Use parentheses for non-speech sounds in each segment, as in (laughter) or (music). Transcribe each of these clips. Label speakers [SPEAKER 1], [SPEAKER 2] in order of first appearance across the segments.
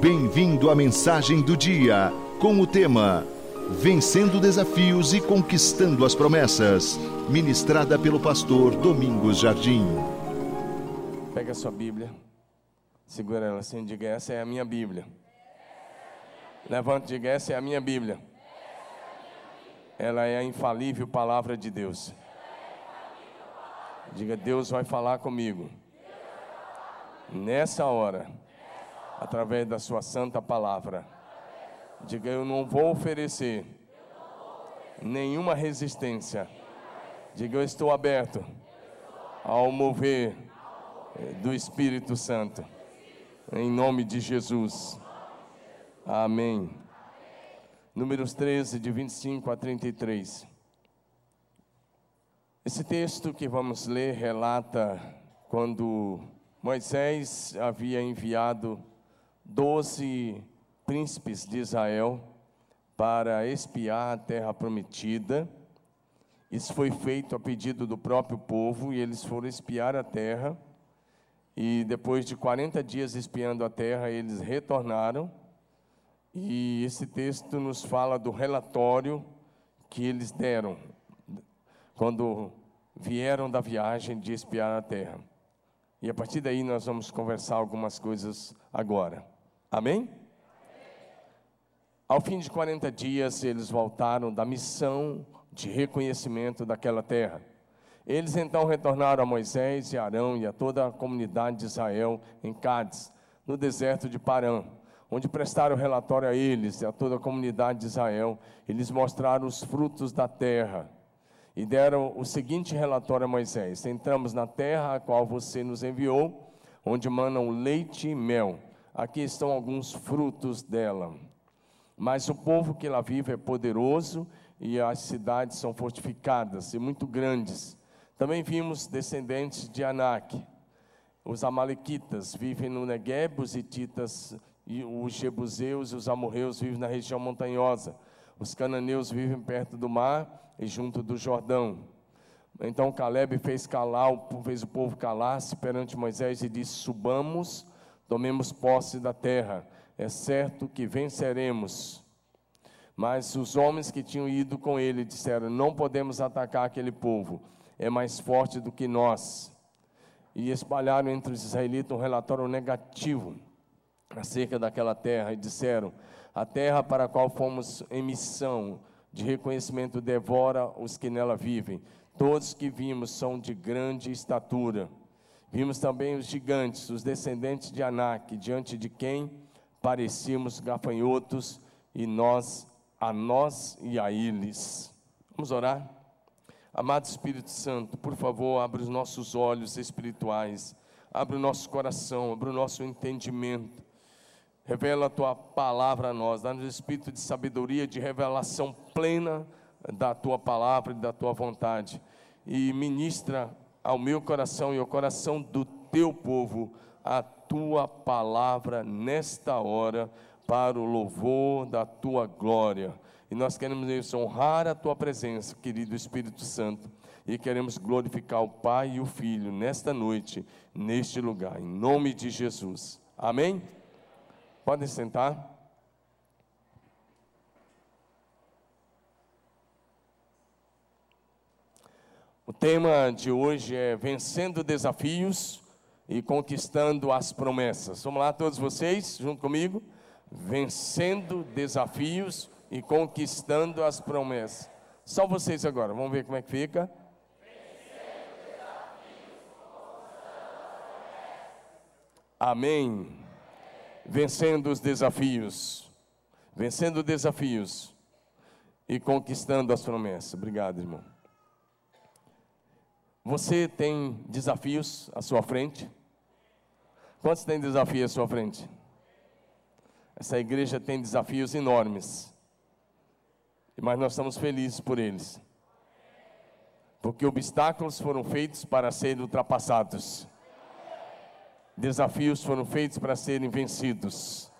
[SPEAKER 1] Bem-vindo à mensagem do dia, com o tema Vencendo desafios e conquistando as promessas. Ministrada pelo pastor Domingos Jardim.
[SPEAKER 2] Pega a sua Bíblia, segura ela assim diga: Essa é a minha Bíblia. Levante e diga: Essa é a minha Bíblia. Ela é a infalível palavra de Deus. Diga: Deus vai falar comigo. Nessa hora através da sua santa palavra. Diga, eu não vou oferecer nenhuma resistência. Diga, eu estou aberto ao mover eh, do Espírito Santo. Em nome de Jesus. Amém. Números 13, de 25 a 33. Esse texto que vamos ler relata quando Moisés havia enviado doze príncipes de Israel para espiar a terra prometida. Isso foi feito a pedido do próprio povo e eles foram espiar a terra. E depois de 40 dias espiando a terra, eles retornaram. E esse texto nos fala do relatório que eles deram quando vieram da viagem de espiar a terra. E a partir daí nós vamos conversar algumas coisas agora. Amém? Ao fim de 40 dias, eles voltaram da missão de reconhecimento daquela terra. Eles então retornaram a Moisés e Arão e a toda a comunidade de Israel em Cádiz, no deserto de Parã, onde prestaram relatório a eles e a toda a comunidade de Israel. Eles mostraram os frutos da terra e deram o seguinte relatório a Moisés: Entramos na terra a qual você nos enviou, onde manam leite e mel Aqui estão alguns frutos dela. Mas o povo que lá vive é poderoso e as cidades são fortificadas e muito grandes. Também vimos descendentes de Anak. Os amalequitas vivem no Negueb, os hititas e os jebuseus e os amorreus vivem na região montanhosa. Os cananeus vivem perto do mar e junto do Jordão. Então Caleb fez calar, fez o povo calar-se perante Moisés e disse: Subamos tomemos posse da terra, é certo que venceremos. Mas os homens que tinham ido com ele disseram: Não podemos atacar aquele povo, é mais forte do que nós. E espalharam entre os israelitas um relatório negativo acerca daquela terra e disseram: A terra para a qual fomos em missão de reconhecimento devora os que nela vivem. Todos que vimos são de grande estatura. Vimos também os gigantes, os descendentes de Anak, diante de quem parecíamos gafanhotos, e nós, a nós e a eles. Vamos orar? Amado Espírito Santo, por favor, abre os nossos olhos espirituais, abre o nosso coração, abre o nosso entendimento. Revela a tua palavra a nós, dá-nos espírito de sabedoria, de revelação plena da tua palavra e da tua vontade. E ministra ao meu coração e ao coração do teu povo a tua palavra nesta hora, para o louvor da tua glória. E nós queremos honrar a tua presença, querido Espírito Santo, e queremos glorificar o Pai e o Filho nesta noite, neste lugar, em nome de Jesus. Amém? Podem sentar. O tema de hoje é Vencendo Desafios e Conquistando as Promessas. Vamos lá, todos vocês, junto comigo? Vencendo Desafios e Conquistando as Promessas. Só vocês agora, vamos ver como é que fica. Amém. Vencendo os desafios. Vencendo desafios e conquistando as promessas. Obrigado, irmão. Você tem desafios à sua frente? Quantos têm desafios à sua frente? Essa igreja tem desafios enormes. Mas nós estamos felizes por eles. Porque obstáculos foram feitos para serem ultrapassados. Desafios foram feitos para serem vencidos.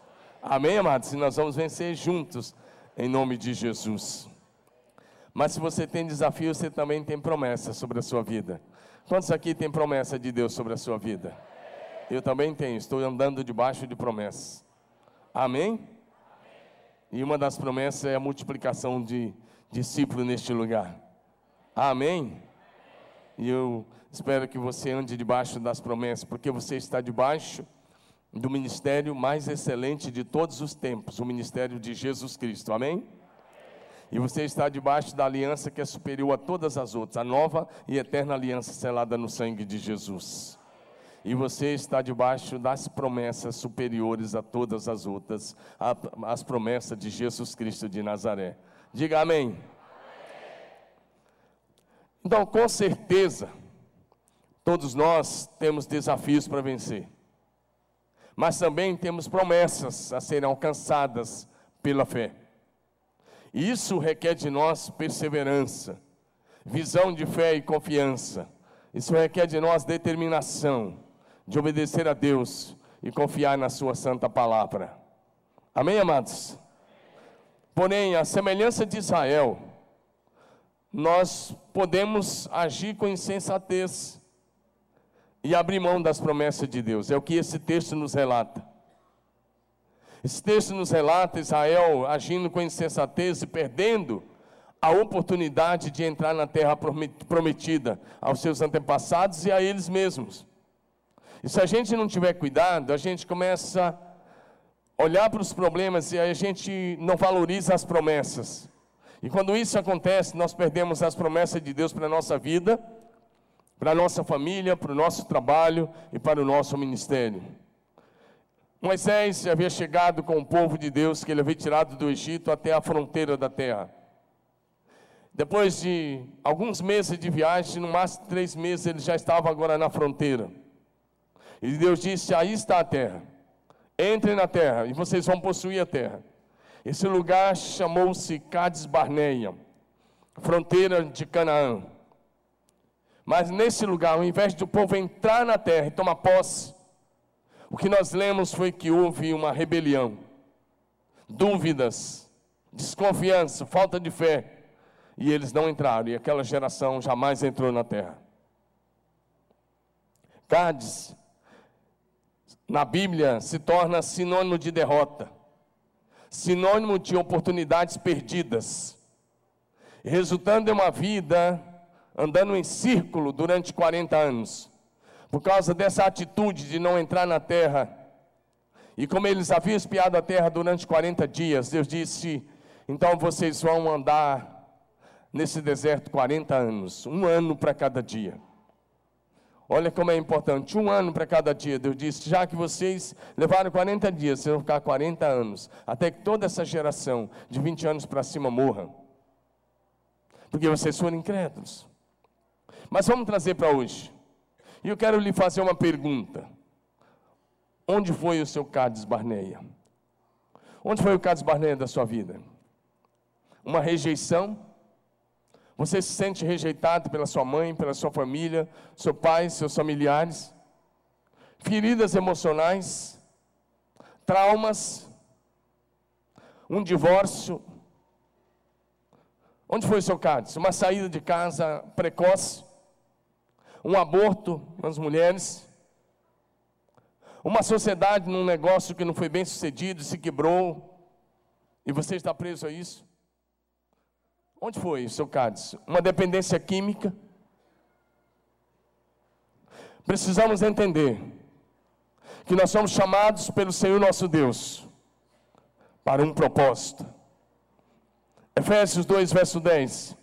[SPEAKER 2] Amém, amados? E nós vamos vencer juntos, em nome de Jesus. Mas se você tem desafio, você também tem promessa sobre a sua vida. Quantos aqui tem promessa de Deus sobre a sua vida? Eu também tenho, estou andando debaixo de promessas. Amém? E uma das promessas é a multiplicação de discípulos neste lugar. Amém? E eu espero que você ande debaixo das promessas, porque você está debaixo do ministério mais excelente de todos os tempos, o ministério de Jesus Cristo. Amém? E você está debaixo da aliança que é superior a todas as outras, a nova e eterna aliança selada no sangue de Jesus. E você está debaixo das promessas superiores a todas as outras, as promessas de Jesus Cristo de Nazaré. Diga amém. Então, com certeza, todos nós temos desafios para vencer, mas também temos promessas a serem alcançadas pela fé. Isso requer de nós perseverança, visão de fé e confiança. Isso requer de nós determinação de obedecer a Deus e confiar na Sua santa palavra. Amém, amados? Porém, a semelhança de Israel, nós podemos agir com insensatez e abrir mão das promessas de Deus. É o que esse texto nos relata. Esse texto nos relata Israel agindo com insensatez e perdendo a oportunidade de entrar na terra prometida aos seus antepassados e a eles mesmos. E se a gente não tiver cuidado, a gente começa a olhar para os problemas e a gente não valoriza as promessas. E quando isso acontece, nós perdemos as promessas de Deus para a nossa vida, para a nossa família, para o nosso trabalho e para o nosso ministério. Moisés havia chegado com o povo de Deus que ele havia tirado do Egito até a fronteira da terra. Depois de alguns meses de viagem, no máximo três meses, ele já estava agora na fronteira. E Deus disse: Aí está a terra. Entrem na terra e vocês vão possuir a terra. Esse lugar chamou-se Cades Barneia, fronteira de Canaã. Mas nesse lugar, ao invés do povo entrar na terra e tomar posse, o que nós lemos foi que houve uma rebelião, dúvidas, desconfiança, falta de fé, e eles não entraram, e aquela geração jamais entrou na terra. Cádiz, na Bíblia, se torna sinônimo de derrota, sinônimo de oportunidades perdidas, resultando em uma vida andando em círculo durante 40 anos por causa dessa atitude de não entrar na terra. E como eles haviam espiado a terra durante 40 dias, Deus disse: então vocês vão andar nesse deserto 40 anos, um ano para cada dia. Olha como é importante, um ano para cada dia. Deus disse: já que vocês levaram 40 dias, vocês vão ficar 40 anos, até que toda essa geração de 20 anos para cima morra. Porque vocês foram incrédulos. Mas vamos trazer para hoje. E eu quero lhe fazer uma pergunta. Onde foi o seu Cádiz Barneia? Onde foi o Cádiz Barneia da sua vida? Uma rejeição? Você se sente rejeitado pela sua mãe, pela sua família, seu pai, seus familiares? Feridas emocionais? Traumas? Um divórcio? Onde foi o seu Cádiz? Uma saída de casa precoce? Um aborto nas mulheres, uma sociedade num negócio que não foi bem sucedido, se quebrou, e você está preso a isso? Onde foi, seu Cádiz? Uma dependência química? Precisamos entender que nós somos chamados pelo Senhor nosso Deus para um propósito. Efésios 2, verso 10.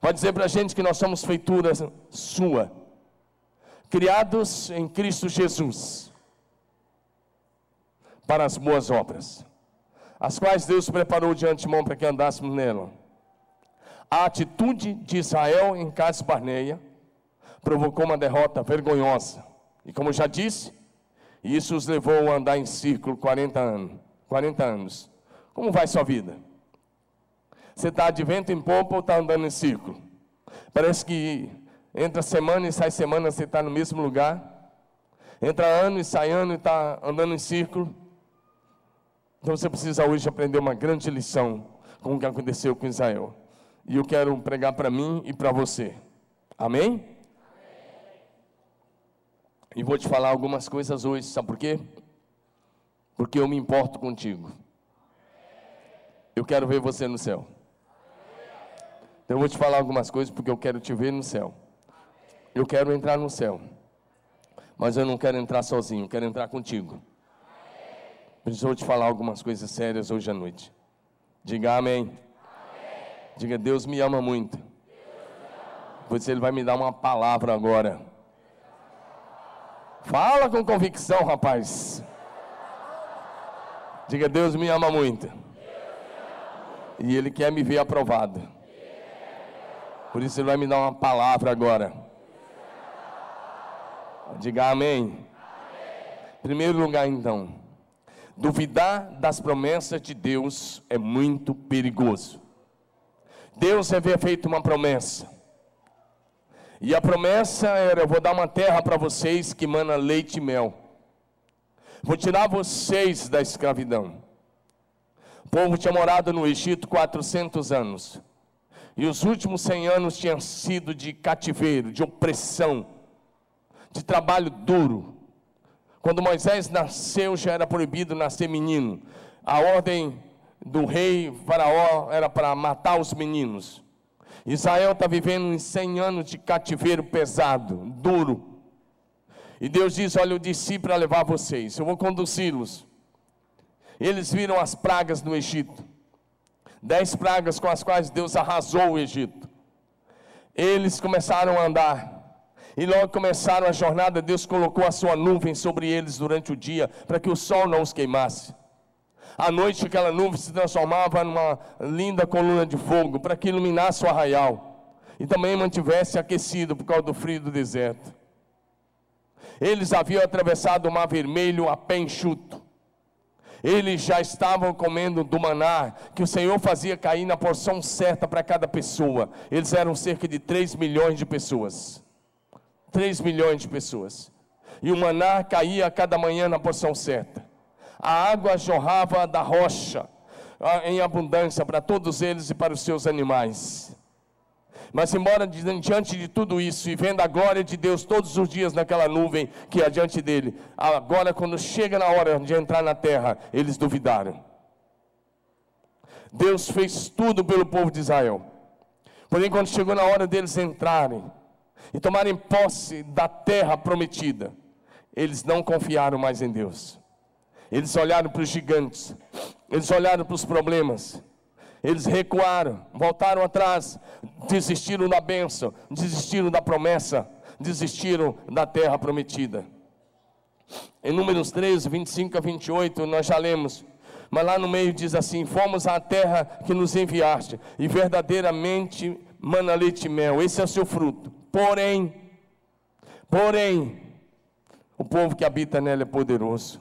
[SPEAKER 2] Vai dizer para a gente que nós somos feitura sua, criados em Cristo Jesus, para as boas obras, as quais Deus preparou de antemão para que andássemos nela. A atitude de Israel em Cades Barneia provocou uma derrota vergonhosa. E como já disse, isso os levou a andar em círculo 40 anos. 40 anos. Como vai sua vida? Você está de vento em popa ou está andando em círculo? Parece que entra semana e sai semana, você está no mesmo lugar. Entra ano e sai ano e está andando em círculo. Então você precisa hoje aprender uma grande lição com o que aconteceu com Israel. E eu quero pregar para mim e para você. Amém? E vou te falar algumas coisas hoje, sabe por quê? porque eu me importo contigo. Eu quero ver você no céu. Então eu vou te falar algumas coisas porque eu quero te ver no céu. Eu quero entrar no céu. Mas eu não quero entrar sozinho, quero entrar contigo. Eu vou te falar algumas coisas sérias hoje à noite. Diga amém. amém. Diga, Deus me ama muito. Pois Ele vai me dar uma palavra agora. Fala com convicção, rapaz. Diga, Deus me ama muito. E Ele quer me ver aprovado. Por isso Ele vai me dar uma palavra agora. Diga amém. Primeiro lugar, então, duvidar das promessas de Deus é muito perigoso. Deus havia feito uma promessa. E a promessa era: eu vou dar uma terra para vocês que mana leite e mel. Vou tirar vocês da escravidão. O povo tinha morado no Egito 400 anos. E os últimos 100 anos tinham sido de cativeiro, de opressão, de trabalho duro. Quando Moisés nasceu, já era proibido nascer menino. A ordem do rei Faraó era para matar os meninos. Israel está vivendo em 100 anos de cativeiro pesado, duro. E Deus diz: Olha, eu desci para levar vocês, eu vou conduzi-los. Eles viram as pragas no Egito, dez pragas com as quais Deus arrasou o Egito. Eles começaram a andar, e logo começaram a jornada, Deus colocou a sua nuvem sobre eles durante o dia, para que o sol não os queimasse. À noite, aquela nuvem se transformava numa linda coluna de fogo, para que iluminasse o arraial, e também mantivesse aquecido por causa do frio do deserto. Eles haviam atravessado o mar vermelho a pé enxuto. Eles já estavam comendo do maná que o Senhor fazia cair na porção certa para cada pessoa. Eles eram cerca de 3 milhões de pessoas. 3 milhões de pessoas. E o maná caía cada manhã na porção certa. A água jorrava da rocha ah, em abundância para todos eles e para os seus animais. Mas, embora diante de tudo isso e vendo a glória de Deus todos os dias naquela nuvem que é diante dele, agora, quando chega na hora de entrar na terra, eles duvidaram. Deus fez tudo pelo povo de Israel. Porém, quando chegou na hora deles entrarem, e tomarem posse da terra prometida, eles não confiaram mais em Deus. Eles olharam para os gigantes, eles olharam para os problemas, eles recuaram, voltaram atrás, desistiram da bênção, desistiram da promessa, desistiram da terra prometida. Em Números 13, 25 a 28, nós já lemos, mas lá no meio diz assim: Fomos à terra que nos enviaste, e verdadeiramente mana leite e mel, esse é o seu fruto. Porém, porém, o povo que habita nela é poderoso.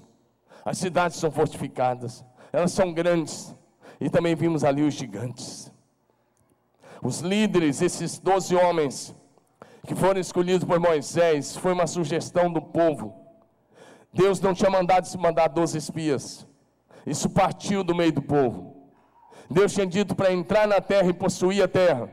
[SPEAKER 2] As cidades são fortificadas, elas são grandes. E também vimos ali os gigantes. Os líderes, esses doze homens que foram escolhidos por Moisés, foi uma sugestão do povo. Deus não tinha mandado se mandar doze espias. Isso partiu do meio do povo. Deus tinha dito para entrar na terra e possuir a terra.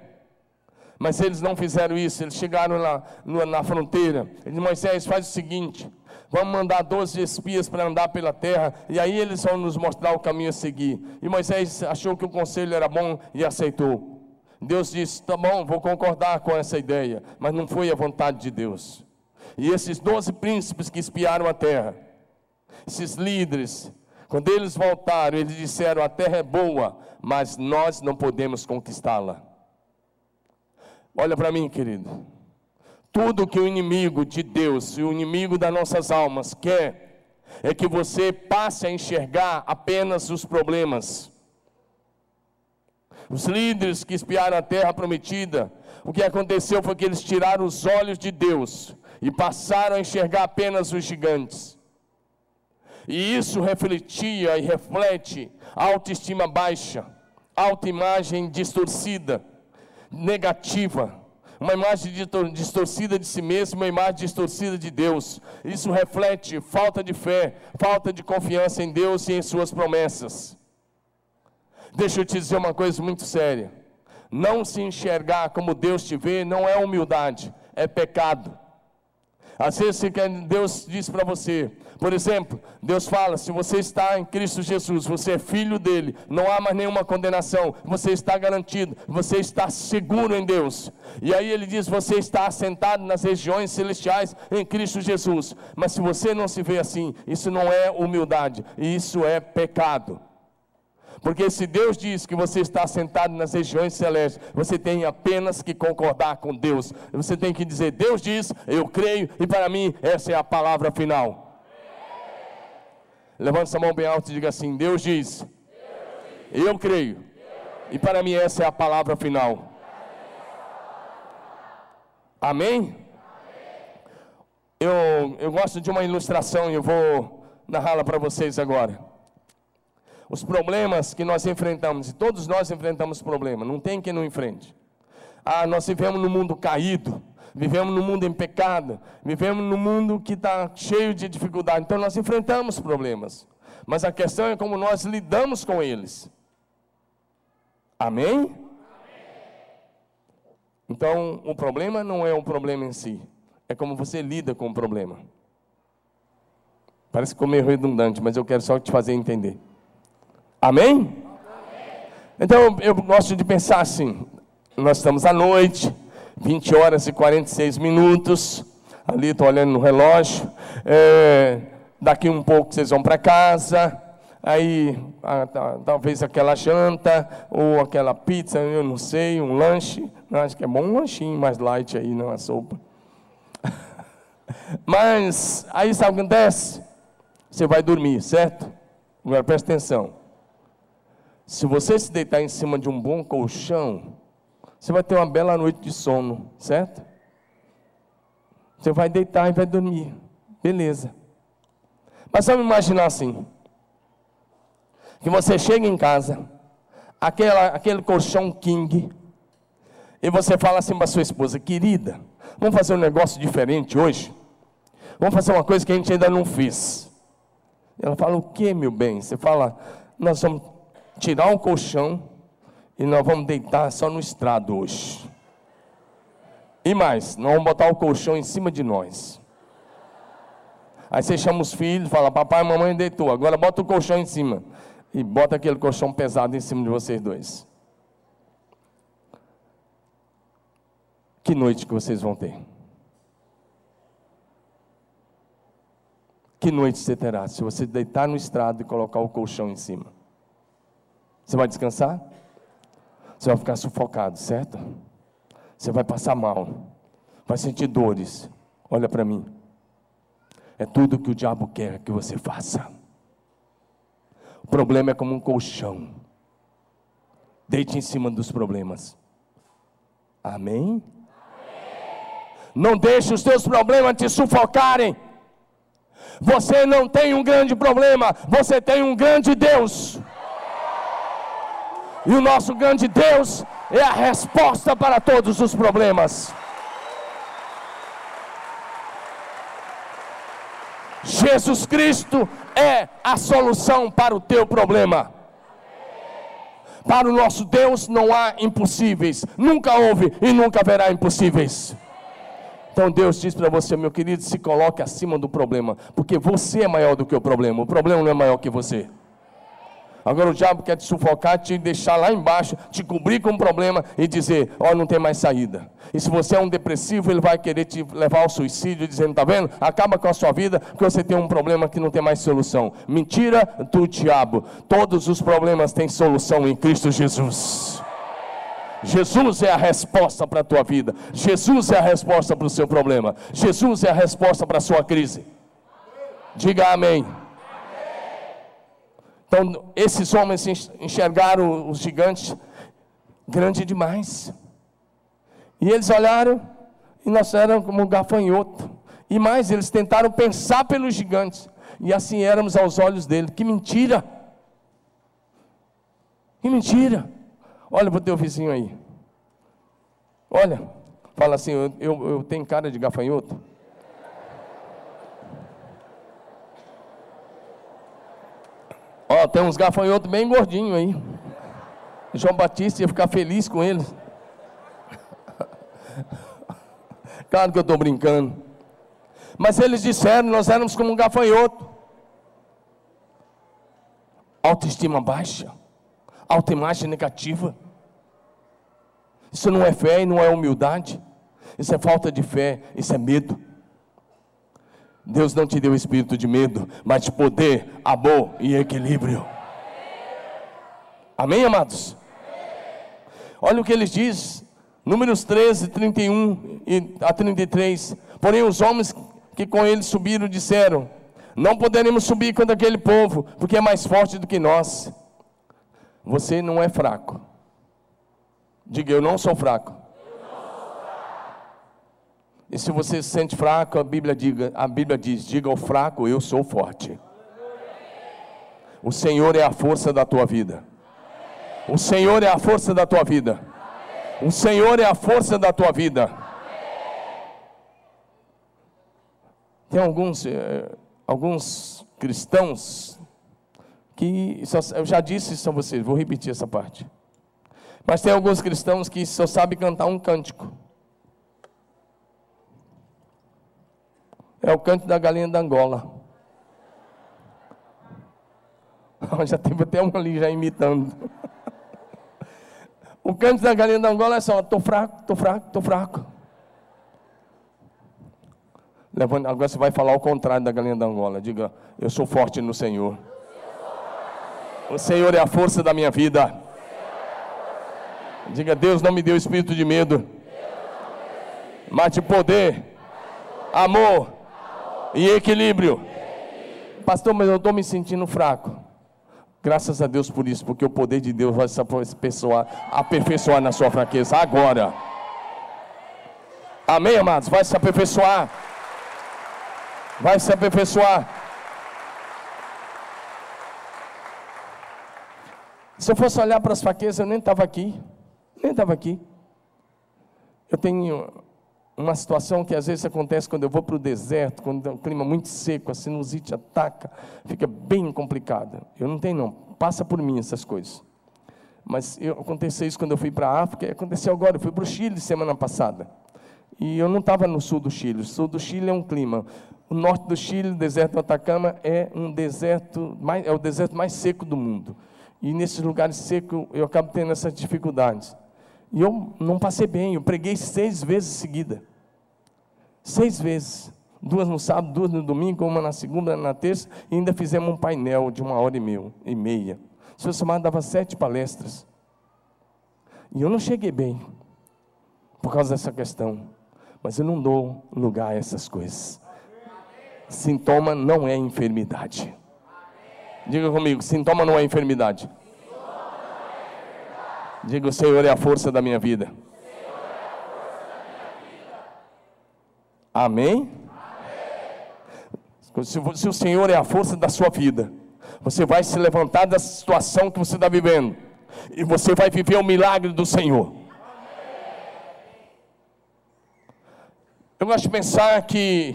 [SPEAKER 2] Mas eles não fizeram isso, eles chegaram lá na fronteira. Ele Moisés, faz o seguinte: vamos mandar 12 espias para andar pela terra, e aí eles vão nos mostrar o caminho a seguir. E Moisés achou que o conselho era bom e aceitou. Deus disse: tá bom, vou concordar com essa ideia, mas não foi a vontade de Deus. E esses 12 príncipes que espiaram a terra, esses líderes, quando eles voltaram, eles disseram: a terra é boa, mas nós não podemos conquistá-la. Olha para mim, querido. Tudo que o inimigo de Deus e o inimigo das nossas almas quer é que você passe a enxergar apenas os problemas. Os líderes que espiaram a terra prometida, o que aconteceu foi que eles tiraram os olhos de Deus e passaram a enxergar apenas os gigantes. E isso refletia e reflete autoestima baixa, autoimagem distorcida negativa, uma imagem distorcida de si mesmo, uma imagem distorcida de Deus. Isso reflete falta de fé, falta de confiança em Deus e em Suas promessas. Deixa eu te dizer uma coisa muito séria: não se enxergar como Deus te vê não é humildade, é pecado. Às vezes Deus diz para você, por exemplo, Deus fala: se você está em Cristo Jesus, você é filho dele, não há mais nenhuma condenação, você está garantido, você está seguro em Deus. E aí ele diz: você está assentado nas regiões celestiais em Cristo Jesus. Mas se você não se vê assim, isso não é humildade, isso é pecado. Porque se Deus diz que você está sentado nas regiões celestes, você tem apenas que concordar com Deus. Você tem que dizer: Deus diz, eu creio, e para mim essa é a palavra final. Levante essa mão bem alta e diga assim: Deus diz, eu creio, e para mim essa é a palavra final. Amém? Eu, eu gosto de uma ilustração e eu vou narrá-la para vocês agora os problemas que nós enfrentamos, e todos nós enfrentamos problemas, não tem quem não enfrente. Ah, nós vivemos num mundo caído, vivemos num mundo em pecado, vivemos num mundo que está cheio de dificuldade, então nós enfrentamos problemas, mas a questão é como nós lidamos com eles. Amém? Então, o problema não é um problema em si, é como você lida com o problema. Parece que ficou meio redundante, mas eu quero só te fazer entender. Amém? Então eu gosto de pensar assim: nós estamos à noite, 20 horas e 46 minutos. Ali estou olhando no relógio. É, daqui um pouco vocês vão para casa. Aí a, a, talvez aquela janta ou aquela pizza, eu não sei, um lanche. Não, acho que é bom um lanchinho mais light aí, não a sopa. (laughs) Mas aí sabe o que acontece? Você vai dormir, certo? Agora presta atenção. Se você se deitar em cima de um bom colchão, você vai ter uma bela noite de sono, certo? Você vai deitar e vai dormir. Beleza. Mas vamos imaginar assim: que você chega em casa, aquela, aquele colchão king, e você fala assim para sua esposa, querida, vamos fazer um negócio diferente hoje? Vamos fazer uma coisa que a gente ainda não fez. Ela fala, o que, meu bem? Você fala, nós vamos tirar o colchão e nós vamos deitar só no estrado hoje. E mais, nós vamos botar o colchão em cima de nós. Aí você chama os filhos, fala, papai mamãe deitou, agora bota o colchão em cima. E bota aquele colchão pesado em cima de vocês dois. Que noite que vocês vão ter? Que noite você terá se você deitar no estrado e colocar o colchão em cima? Você vai descansar? Você vai ficar sufocado, certo? Você vai passar mal, vai sentir dores. Olha para mim. É tudo que o diabo quer que você faça. O problema é como um colchão. Deite em cima dos problemas. Amém? Não deixe os teus problemas te sufocarem. Você não tem um grande problema, você tem um grande Deus. E o nosso grande Deus é a resposta para todos os problemas. Jesus Cristo é a solução para o teu problema. Para o nosso Deus não há impossíveis, nunca houve e nunca haverá impossíveis. Então Deus diz para você, meu querido, se coloque acima do problema, porque você é maior do que o problema, o problema não é maior que você. Agora o diabo quer te sufocar, te deixar lá embaixo, te cobrir com um problema e dizer: Ó, oh, não tem mais saída. E se você é um depressivo, ele vai querer te levar ao suicídio, dizendo: Tá vendo? Acaba com a sua vida, porque você tem um problema que não tem mais solução. Mentira do diabo. Todos os problemas têm solução em Cristo Jesus. Jesus é a resposta para a tua vida. Jesus é a resposta para o seu problema. Jesus é a resposta para a sua crise. Diga amém. Então, esses homens enxergaram os gigantes grande demais. E eles olharam e nós éramos como um gafanhoto. E mais, eles tentaram pensar pelos gigantes. E assim éramos aos olhos dele. Que mentira! Que mentira! Olha para o teu vizinho aí. Olha, fala assim: eu, eu, eu tenho cara de gafanhoto. Ó, tem uns gafanhotos bem gordinhos aí. João Batista ia ficar feliz com eles. (laughs) Claro que eu estou brincando. Mas eles disseram: nós éramos como um gafanhoto. Autoestima baixa, autoimagem negativa. Isso não é fé e não é humildade. Isso é falta de fé, isso é medo. Deus não te deu espírito de medo, mas de poder, amor e equilíbrio. Amém, amados? Olha o que ele diz, Números 13, 31 a 33. Porém, os homens que com ele subiram disseram: Não poderemos subir contra aquele povo, porque é mais forte do que nós. Você não é fraco. Diga, eu não sou fraco. E se você se sente fraco, a Bíblia, diga, a Bíblia diz: diga ao fraco, eu sou forte. O Senhor é a força da tua vida. O Senhor é a força da tua vida. O Senhor é a força da tua vida. Tem alguns, eh, alguns cristãos que, eu já disse isso a vocês, vou repetir essa parte. Mas tem alguns cristãos que só sabem cantar um cântico. É o canto da galinha da Angola. (laughs) Já teve até um ali já imitando. (laughs) O canto da galinha da Angola é só: estou fraco, estou fraco, estou fraco. Agora você vai falar o contrário da galinha da Angola. Diga: Eu sou forte no Senhor. O Senhor é a força da minha vida. Diga: Deus não me deu espírito de medo, mas de poder, amor e equilíbrio. Pastor, mas eu estou me sentindo fraco. Graças a Deus por isso, porque o poder de Deus vai se aperfeiçoar, na sua fraqueza agora. Amém, amados? Vai se aperfeiçoar. Vai se aperfeiçoar. Se eu fosse olhar para as fraquezas, eu nem estava aqui. Nem estava aqui. Eu tenho uma situação que às vezes acontece quando eu vou para o deserto, quando é um clima muito seco, a sinusite ataca, fica bem complicada. Eu não tenho não, passa por mim essas coisas. Mas eu, aconteceu isso quando eu fui para a África, aconteceu agora, eu fui para o Chile semana passada. E eu não estava no sul do Chile, o sul do Chile é um clima. O norte do Chile, o deserto do Atacama, é um deserto, mais, é o deserto mais seco do mundo. E nesses lugares secos eu acabo tendo essas dificuldades. E eu não passei bem, eu preguei seis vezes seguida. Seis vezes. Duas no sábado, duas no domingo, uma na segunda, na terça, e ainda fizemos um painel de uma hora e, e meia. O senhor Samar dava sete palestras. E eu não cheguei bem, por causa dessa questão. Mas eu não dou lugar a essas coisas. Sintoma não é enfermidade. Diga comigo, sintoma não é enfermidade. Diga: O Senhor é a força da minha vida. Amém? Se, o Senhor é a força da sua vida, você vai se levantar da situação que você está vivendo, e você vai viver o milagre do Senhor. Eu gosto de pensar que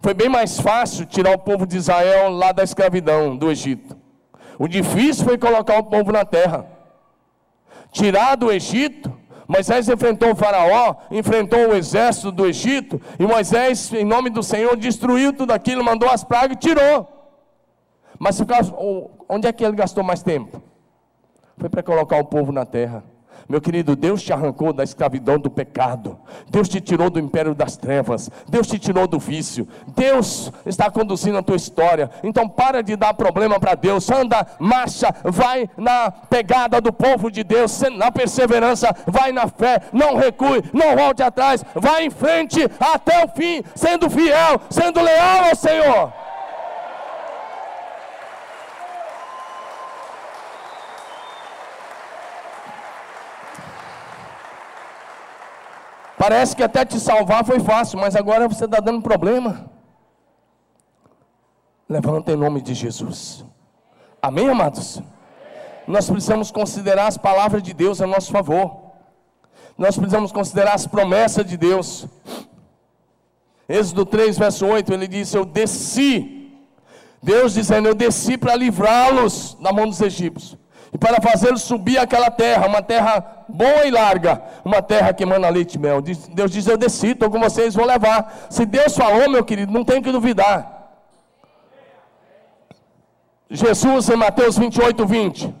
[SPEAKER 2] foi bem mais fácil tirar o povo de Israel lá da escravidão do Egito. O difícil foi colocar o povo na terra tirar do Egito, Moisés enfrentou o faraó, enfrentou o exército do Egito, e Moisés, em nome do Senhor, destruiu tudo aquilo, mandou as pragas e tirou. Mas onde é que ele gastou mais tempo? Foi para colocar o povo na terra. Meu querido, Deus te arrancou da escravidão do pecado. Deus te tirou do império das trevas. Deus te tirou do vício. Deus está conduzindo a tua história. Então para de dar problema para Deus. Anda, marcha, vai na pegada do povo de Deus, na perseverança, vai na fé, não recue, não volte atrás, vai em frente até o fim, sendo fiel, sendo leal ao Senhor. Parece que até te salvar foi fácil, mas agora você está dando problema. Levanta em nome de Jesus. Amém, amados? Nós precisamos considerar as palavras de Deus a nosso favor. Nós precisamos considerar as promessas de Deus. Êxodo 3, verso 8, ele disse: Eu desci. Deus dizendo: Eu desci para livrá-los da mão dos egípcios. E para fazê-lo subir aquela terra, uma terra boa e larga, uma terra que emana leite e mel. Deus diz: Eu desci, estou com vocês, vou levar. Se Deus falou, meu querido, não tem que duvidar. Jesus, em Mateus 28, 20.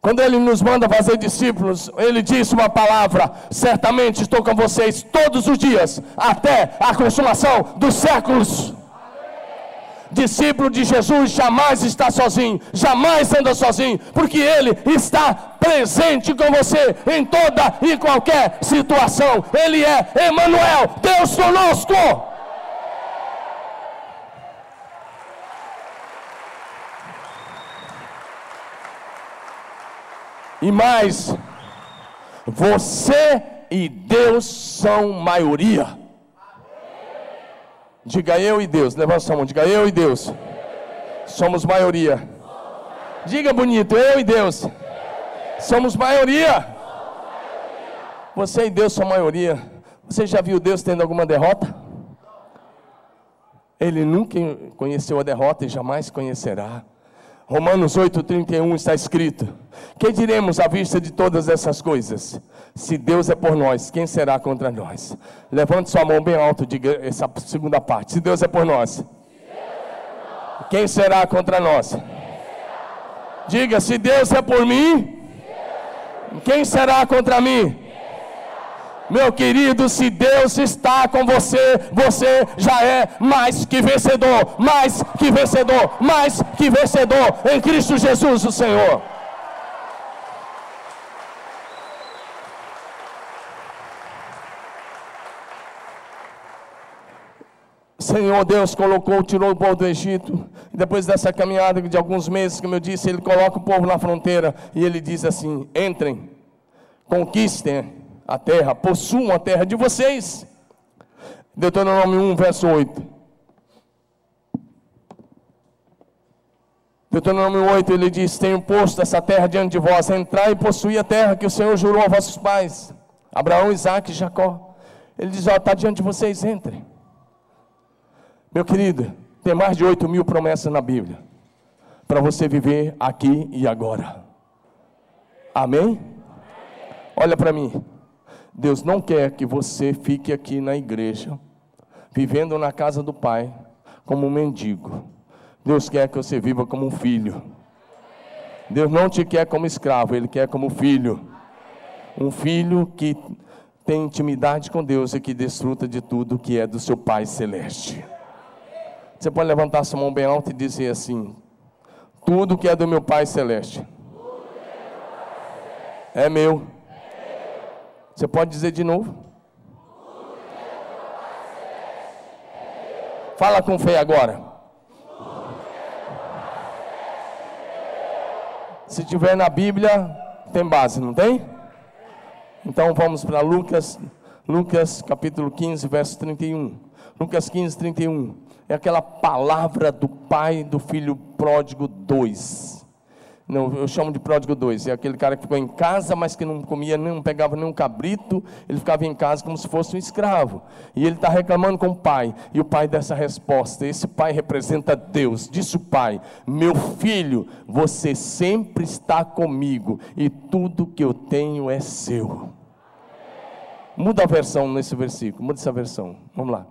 [SPEAKER 2] Quando ele nos manda fazer discípulos, ele disse uma palavra: certamente estou com vocês todos os dias, até a consumação dos séculos. Discípulo de Jesus jamais está sozinho, jamais anda sozinho, porque ele está presente com você em toda e qualquer situação. Ele é Emmanuel, Deus conosco. E mais, você e Deus são maioria. Diga eu e Deus, levanta sua mão, diga eu e Deus. Somos maioria. Diga bonito, eu e Deus. Somos maioria. Você e Deus são maioria. Você já viu Deus tendo alguma derrota? Ele nunca conheceu a derrota e jamais conhecerá. Romanos 8,31 está escrito: Que diremos à vista de todas essas coisas? Se Deus é por nós, quem será contra nós? Levante sua mão bem alto, diga essa segunda parte. Se Deus é por nós, quem será contra nós? Diga: Se Deus é por mim, quem será contra mim? Meu querido, se Deus está com você, você já é mais que vencedor, mais que vencedor, mais que vencedor em Cristo Jesus, o Senhor. Senhor Deus colocou, tirou o povo do Egito. Depois dessa caminhada de alguns meses, como eu disse, Ele coloca o povo na fronteira e Ele diz assim: entrem, conquistem a terra, possuam a terra de vocês. Deuteronômio 1, verso 8. Deuteronômio 8, ele diz: Tenho posto essa terra diante de vós, entrai e possuir a terra que o Senhor jurou a vossos pais, Abraão, Isaac e Jacó. Ele diz: Ó, está diante de vocês, entrem. Meu querido, tem mais de 8 mil promessas na Bíblia, para você viver aqui e agora. Amém? Olha para mim. Deus não quer que você fique aqui na igreja, vivendo na casa do Pai, como um mendigo. Deus quer que você viva como um filho. Deus não te quer como escravo, Ele quer como filho. Um filho que tem intimidade com Deus e que desfruta de tudo que é do seu Pai Celeste. Você pode levantar sua mão bem alta e dizer assim: Tudo que é do meu Pai Celeste é meu. Você pode dizer de novo? Fala com fé agora. Se tiver na Bíblia, tem base, não tem? Então vamos para Lucas, Lucas capítulo 15, verso 31. Lucas 15, 31. É aquela palavra do pai do filho pródigo 2. Não, eu chamo de pródigo 2. É aquele cara que ficou em casa, mas que não comia, não pegava nenhum cabrito. Ele ficava em casa como se fosse um escravo. E ele está reclamando com o pai. E o pai dessa resposta. Esse pai representa Deus. Disse o pai: Meu filho, você sempre está comigo. E tudo que eu tenho é seu. Muda a versão nesse versículo. Muda essa versão. Vamos lá.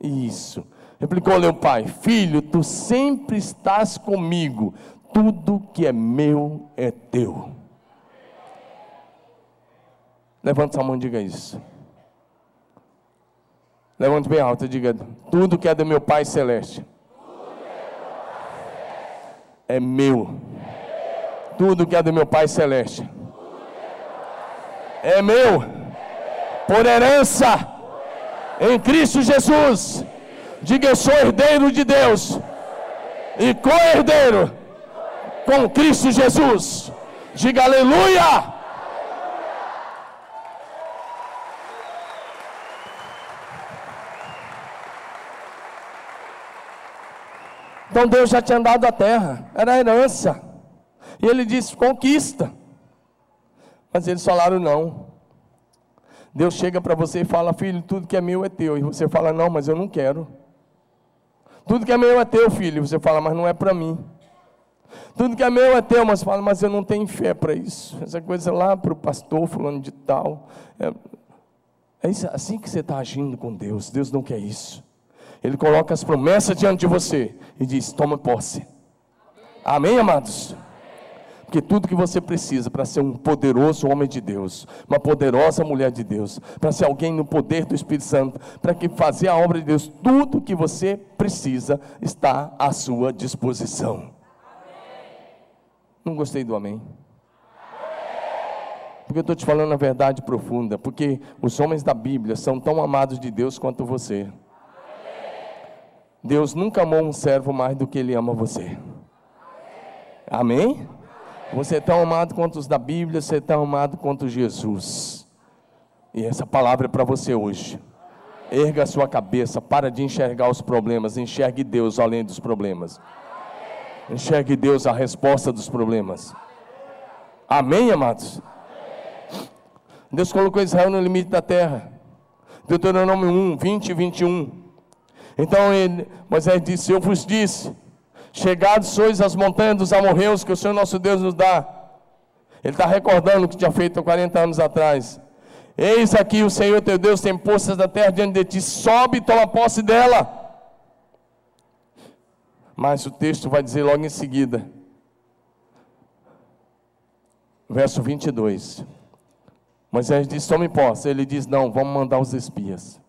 [SPEAKER 2] Isso. Replicou-lhe o pai: Filho, tu sempre estás comigo tudo que é meu é teu. Levante sua mão e diga isso. Levante bem alto e diga: Tudo que é do meu Pai Celeste é meu. Tudo que é do meu Pai Celeste é meu. Por herança em Cristo Jesus. Diga: Eu sou herdeiro de Deus e co-herdeiro com Cristo Jesus. Diga aleluia! Então Deus já tinha dado a terra, era herança. E ele disse: conquista. Mas eles falaram não. Deus chega para você e fala: Filho, tudo que é meu é teu. E você fala: Não, mas eu não quero. Tudo que é meu é teu, filho. E você fala: Mas não é para mim. Tudo que é meu é teu, mas fala, mas eu não tenho fé para isso. Essa coisa lá para o pastor fulano de tal. É, é assim que você está agindo com Deus. Deus não quer isso. Ele coloca as promessas diante de você e diz: toma posse. Amém, amados? Porque tudo que você precisa para ser um poderoso homem de Deus, uma poderosa mulher de Deus, para ser alguém no poder do Espírito Santo, para que fazer a obra de Deus, tudo que você precisa está à sua disposição. Não gostei do amém. Porque eu estou te falando a verdade profunda, porque os homens da Bíblia são tão amados de Deus quanto você. Deus nunca amou um servo mais do que ele ama você. Amém? Você é tão amado quanto os da Bíblia, você é tão amado quanto Jesus. E essa palavra é para você hoje. Erga a sua cabeça, para de enxergar os problemas, enxergue Deus além dos problemas. Enxergue Deus a resposta dos problemas. Amém, amados? Deus colocou Israel no limite da terra. Deuteronômio 1, 20 e 21. Então ele, Moisés disse: Eu vos disse Chegados sois as montanhas dos amorreus que o Senhor nosso Deus nos dá. Ele está recordando o que tinha feito há 40 anos atrás. Eis aqui o Senhor teu Deus tem postas da terra diante de ti. Sobe e toma posse dela. Mas o texto vai dizer logo em seguida. Verso 22. Moisés diz: Tome posse. Ele diz: Não, vamos mandar os espias.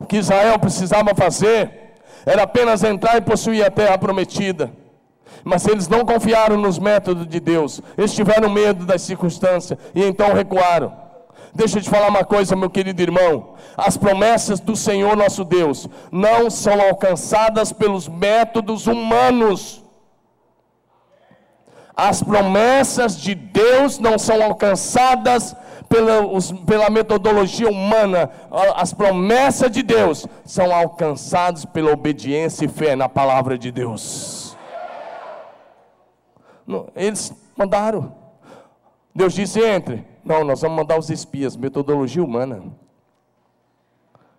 [SPEAKER 2] O que Israel precisava fazer era apenas entrar e possuir a terra prometida. Mas eles não confiaram nos métodos de Deus, eles tiveram medo das circunstâncias e então recuaram. Deixa eu te falar uma coisa, meu querido irmão. As promessas do Senhor nosso Deus não são alcançadas pelos métodos humanos. As promessas de Deus não são alcançadas pela, os, pela metodologia humana, as promessas de Deus são alcançadas pela obediência e fé na palavra de Deus. Eles mandaram. Deus disse: entre. Não, nós vamos mandar os espias, metodologia humana.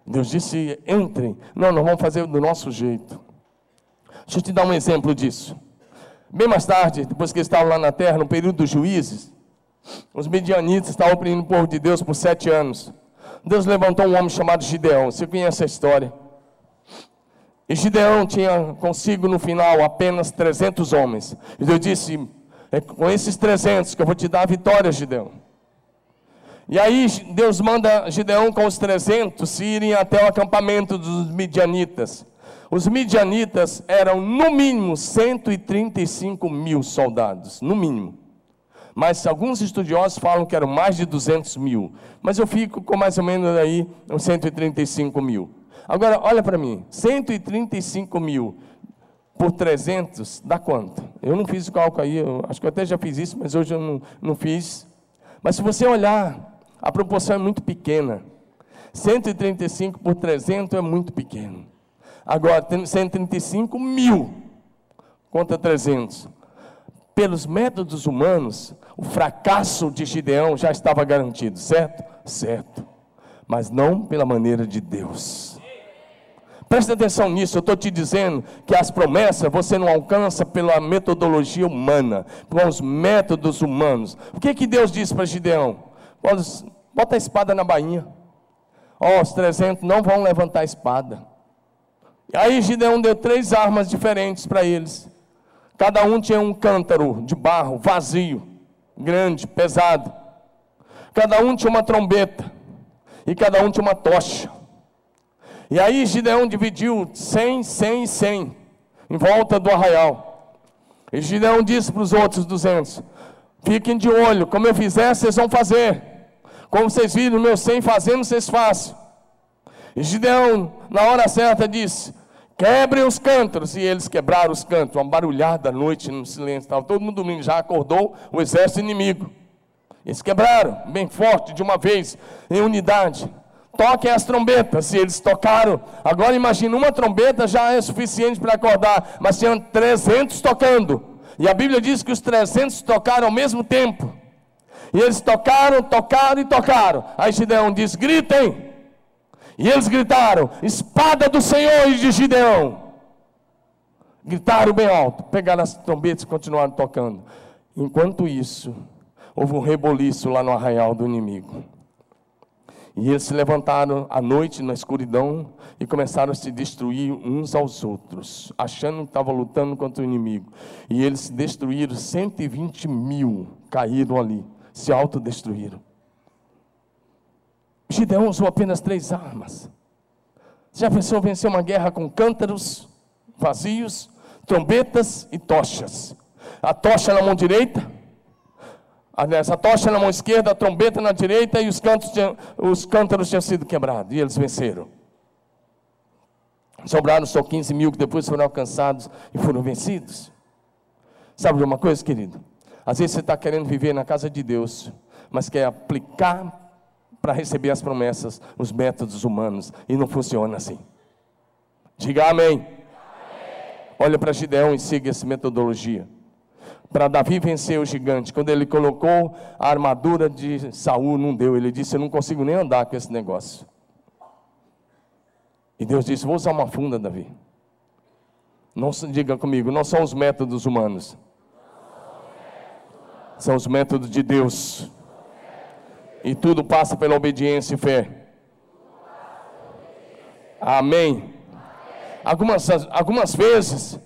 [SPEAKER 2] Deus disse: entrem. Não, nós vamos fazer do nosso jeito. Deixa eu te dar um exemplo disso. Bem mais tarde, depois que eles estavam lá na terra, no período dos juízes, os medianitas estavam oprimindo o povo de Deus por sete anos. Deus levantou um homem chamado Gideão. Você conhece a história? E Gideão tinha consigo no final apenas 300 homens. E Deus disse: É com esses 300 que eu vou te dar a vitória, Gideão. E aí Deus manda Gideão com os 300 irem até o acampamento dos midianitas. Os midianitas eram no mínimo 135 mil soldados, no mínimo mas alguns estudiosos falam que eram mais de 200 mil. Mas eu fico com mais ou menos aí uns 135 mil. Agora, olha para mim: 135 mil por 300 dá quanto? Eu não fiz o cálculo aí, acho que eu até já fiz isso, mas hoje eu não, não fiz. Mas se você olhar, a proporção é muito pequena. 135 por 300 é muito pequeno. Agora, 135 mil contra 300 pelos métodos humanos, o fracasso de Gideão já estava garantido, certo? Certo. Mas não pela maneira de Deus. Presta atenção nisso, eu estou te dizendo que as promessas você não alcança pela metodologia humana, com os métodos humanos. O que, que Deus disse para Gideão? Bota a espada na bainha. Ó, oh, os 300 não vão levantar a espada. E aí Gideão deu três armas diferentes para eles. Cada um tinha um cântaro de barro vazio, grande, pesado. Cada um tinha uma trombeta. E cada um tinha uma tocha. E aí Gideão dividiu cem, cem e cem em volta do arraial. E Gideão disse para os outros duzentos: Fiquem de olho, como eu fizer, vocês vão fazer. Como vocês viram meu cem fazendo, vocês façam. E Gideão, na hora certa, disse: Quebrem os cântaros. E eles quebraram os cântaros. Uma barulhada à noite no silêncio. Estava todo mundo dormindo. Já acordou o exército inimigo. Eles quebraram bem forte, de uma vez, em unidade. Toquem as trombetas. E eles tocaram. Agora imagine, uma trombeta já é suficiente para acordar. Mas tinham 300 tocando. E a Bíblia diz que os 300 tocaram ao mesmo tempo. E eles tocaram, tocaram e tocaram. Aí Gideão diz: gritem. E eles gritaram: Espada do Senhor e de Gideão. gritaram bem alto, pegaram as trombetas e continuaram tocando. Enquanto isso, houve um reboliço lá no arraial do inimigo. E eles se levantaram à noite na escuridão e começaram a se destruir uns aos outros, achando que estavam lutando contra o inimigo. E eles se destruíram, 120 mil caíram ali, se autodestruíram. Gideão usou apenas três armas. Já pensou vencer uma guerra com cântaros vazios, trombetas e tochas? A tocha na mão direita, essa tocha na mão esquerda, a trombeta na direita e os, tinham, os cântaros tinham sido quebrados. E eles venceram. Sobraram só 15 mil que depois foram alcançados e foram vencidos. Sabe de uma coisa, querido? Às vezes você está querendo viver na casa de Deus, mas quer aplicar para receber as promessas os métodos humanos e não funciona assim. Diga amém. amém. Olha para Gideão e siga essa metodologia para Davi vencer o gigante. Quando ele colocou a armadura de Saul, não deu. Ele disse: Eu não consigo nem andar com esse negócio. E Deus disse: Vou usar uma funda, Davi. Não diga comigo, não são os métodos humanos. São os métodos de Deus. E tudo passa pela obediência e fé. Amém. Algumas, algumas vezes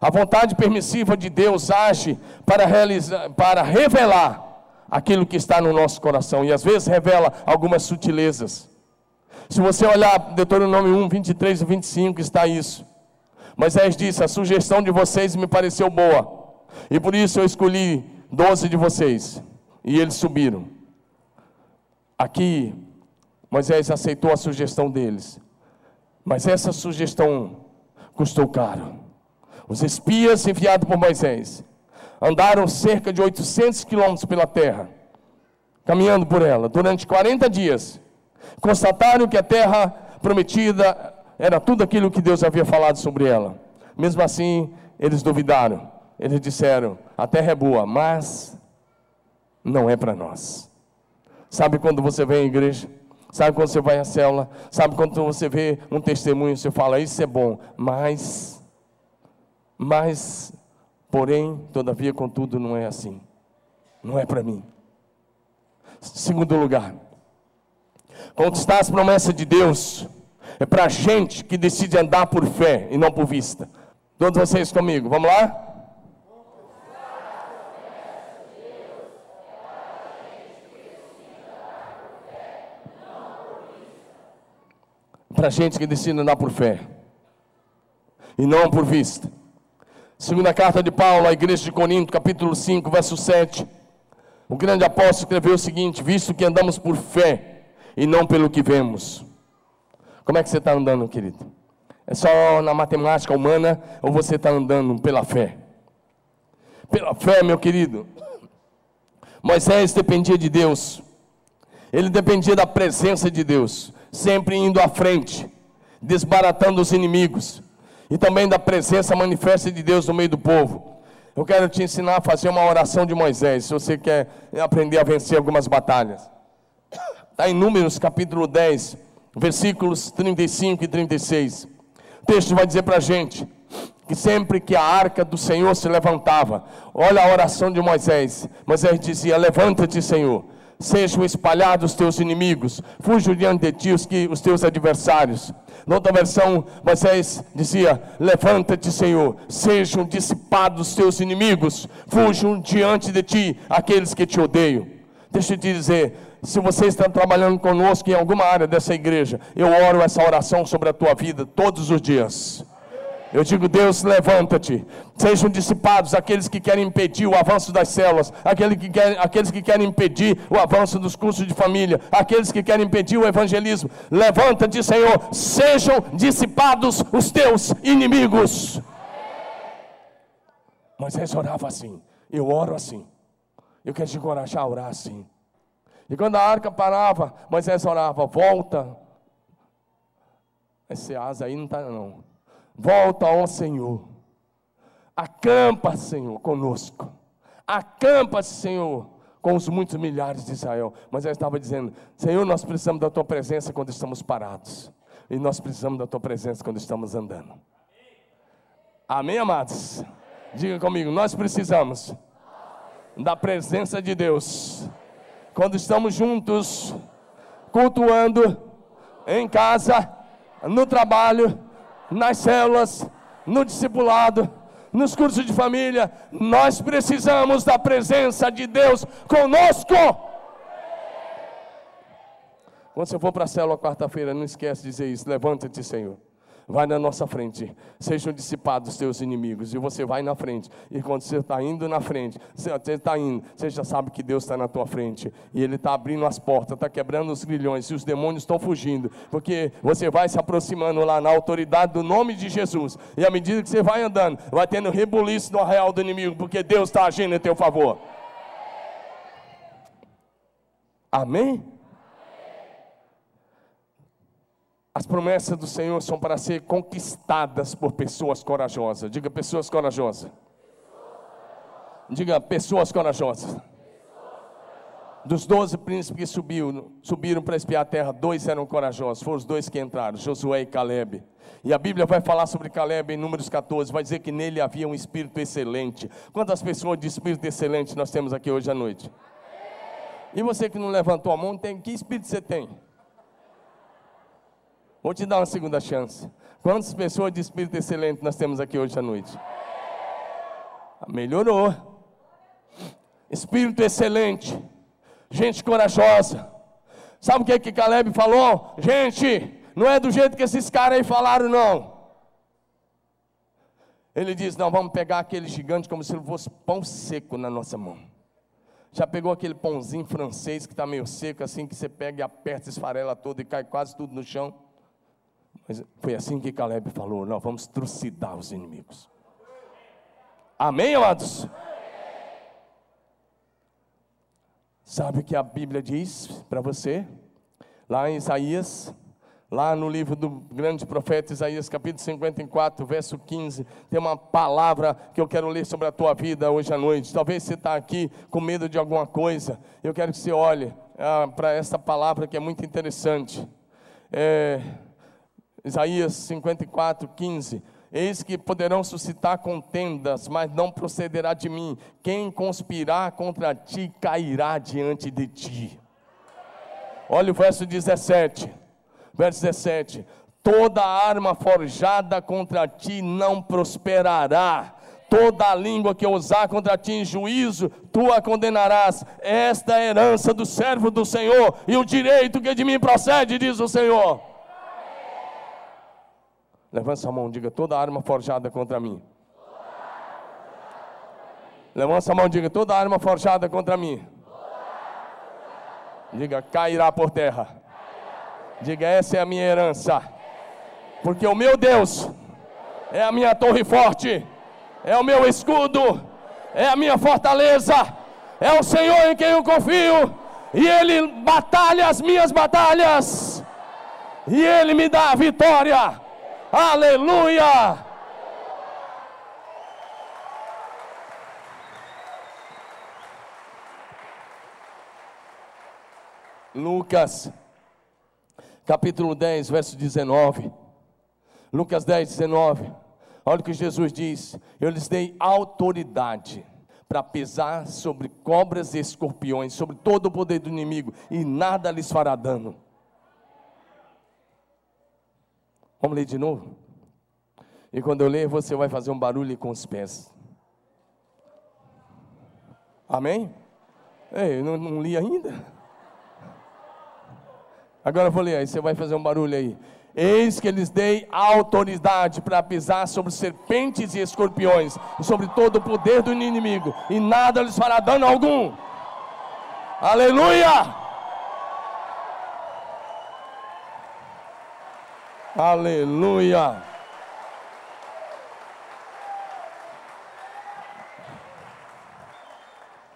[SPEAKER 2] a vontade permissiva de Deus age para, realizar, para revelar aquilo que está no nosso coração. E às vezes revela algumas sutilezas. Se você olhar Deuteronômio 1, 23 e 25, está isso. Moisés disse: A sugestão de vocês me pareceu boa. E por isso eu escolhi doze de vocês. E eles subiram. Aqui, Moisés aceitou a sugestão deles. Mas essa sugestão custou caro. Os espias enviados por Moisés andaram cerca de 800 quilômetros pela terra, caminhando por ela, durante 40 dias. Constataram que a terra prometida era tudo aquilo que Deus havia falado sobre ela. Mesmo assim, eles duvidaram. Eles disseram: a terra é boa, mas não é para nós. Sabe quando você vem à igreja? Sabe quando você vai à célula? Sabe quando você vê um testemunho, você fala: Isso é bom, mas mas, porém, todavia, contudo, não é assim. Não é para mim. Segundo lugar, conquistar as promessas de Deus é para gente que decide andar por fé e não por vista. Todos vocês comigo, vamos lá? Para gente que decide andar por fé e não por vista. Segunda carta de Paulo à igreja de Corinto, capítulo 5, verso 7. O grande apóstolo escreveu o seguinte: Visto que andamos por fé e não pelo que vemos. Como é que você está andando, querido? É só na matemática humana ou você está andando pela fé? Pela fé, meu querido. Moisés dependia de Deus, ele dependia da presença de Deus, sempre indo à frente, desbaratando os inimigos e também da presença manifesta de Deus no meio do povo. Eu quero te ensinar a fazer uma oração de Moisés, se você quer aprender a vencer algumas batalhas. Está em Números capítulo 10, versículos 35 e 36. O texto vai dizer para a gente que sempre que a arca do Senhor se levantava, olha a oração de Moisés. Moisés dizia: Levanta-te, Senhor sejam espalhados os teus inimigos, fujam diante de ti os, que, os teus adversários. Noutra versão, Moisés dizia: Levanta-te, Senhor, sejam dissipados os teus inimigos, fujam diante de ti aqueles que te odeiam. Deixa eu te dizer, se você está trabalhando conosco em alguma área dessa igreja, eu oro essa oração sobre a tua vida todos os dias. Eu digo, Deus, levanta-te. Sejam dissipados aqueles que querem impedir o avanço das células, aqueles que, querem, aqueles que querem impedir o avanço dos cursos de família, aqueles que querem impedir o evangelismo. Levanta-te, Senhor. Sejam dissipados os teus inimigos. Moisés orava assim. Eu oro assim. Eu quero te encorajar a orar assim. E quando a arca parava, Moisés orava: volta. Esse asa aí não está, não. Volta ao Senhor. Acampa, Senhor, conosco. Acampa, Senhor, com os muitos milhares de Israel. Mas eu estava dizendo: Senhor, nós precisamos da tua presença quando estamos parados. E nós precisamos da tua presença quando estamos andando. Amém, amados? Diga comigo, nós precisamos da presença de Deus. Quando estamos juntos, cultuando, em casa, no trabalho, nas células, no discipulado, nos cursos de família, nós precisamos da presença de Deus conosco. Quando você for para a célula quarta-feira, não esquece de dizer isso. Levanta-te, Senhor. Vai na nossa frente. Sejam dissipados os teus inimigos. E você vai na frente. E quando você está indo na frente, você está indo, você já sabe que Deus está na tua frente. E Ele está abrindo as portas, está quebrando os grilhões. E os demônios estão fugindo. Porque você vai se aproximando lá na autoridade do nome de Jesus. E à medida que você vai andando, vai tendo rebuliço no arraial do inimigo. Porque Deus está agindo em teu favor. Amém? As promessas do Senhor são para ser conquistadas por pessoas corajosas. Diga pessoas corajosas. Diga pessoas corajosas. Dos doze príncipes que subiu, subiram para espiar a terra, dois eram corajosos, foram os dois que entraram, Josué e Caleb. E a Bíblia vai falar sobre Caleb em Números 14, vai dizer que nele havia um espírito excelente. Quantas pessoas de espírito excelente nós temos aqui hoje à noite? E você que não levantou a mão, tem que espírito você tem? Vou te dar uma segunda chance. Quantas pessoas de espírito excelente nós temos aqui hoje à noite? Melhorou. Espírito excelente. Gente corajosa. Sabe o que, que Caleb falou? Gente, não é do jeito que esses caras aí falaram, não. Ele diz: Não, vamos pegar aquele gigante como se ele fosse pão seco na nossa mão. Já pegou aquele pãozinho francês que está meio seco, assim, que você pega e aperta, esfarela todo e cai quase tudo no chão? Mas foi assim que Caleb falou: nós vamos trucidar os inimigos. Amém, amados? Sabe o que a Bíblia diz para você? Lá em Isaías, lá no livro do grande profeta Isaías, capítulo 54, verso 15, tem uma palavra que eu quero ler sobre a tua vida hoje à noite. Talvez você está aqui com medo de alguma coisa. Eu quero que você olhe ah, para essa palavra que é muito interessante. É, Isaías 54, 15. Eis que poderão suscitar contendas, mas não procederá de mim. Quem conspirar contra ti cairá diante de ti. Olha o verso 17. Verso 17: Toda arma forjada contra ti não prosperará. Toda língua que ousar contra ti em juízo, tu a condenarás. Esta é a herança do servo do Senhor e o direito que de mim procede, diz o Senhor. Levanta sua mão, diga toda arma forjada contra mim. Levanta sua mão, diga toda arma forjada contra mim. Diga cairá por terra. Diga essa é a minha herança. Porque o meu Deus é a minha torre forte, é o meu escudo, é a minha fortaleza, é o Senhor em quem eu confio, e Ele batalha as minhas batalhas, e Ele me dá a vitória. Aleluia! Lucas, capítulo 10, verso 19. Lucas 10, 19. Olha o que Jesus diz: Eu lhes dei autoridade para pesar sobre cobras e escorpiões, sobre todo o poder do inimigo, e nada lhes fará dano. Vamos ler de novo? E quando eu ler, você vai fazer um barulho com os pés. Amém? Ei, não, não li ainda. Agora eu vou ler, aí você vai fazer um barulho aí. Eis que lhes dei autoridade para pisar sobre serpentes e escorpiões, e sobre todo o poder do inimigo, e nada lhes fará dano algum. Aleluia! Aleluia.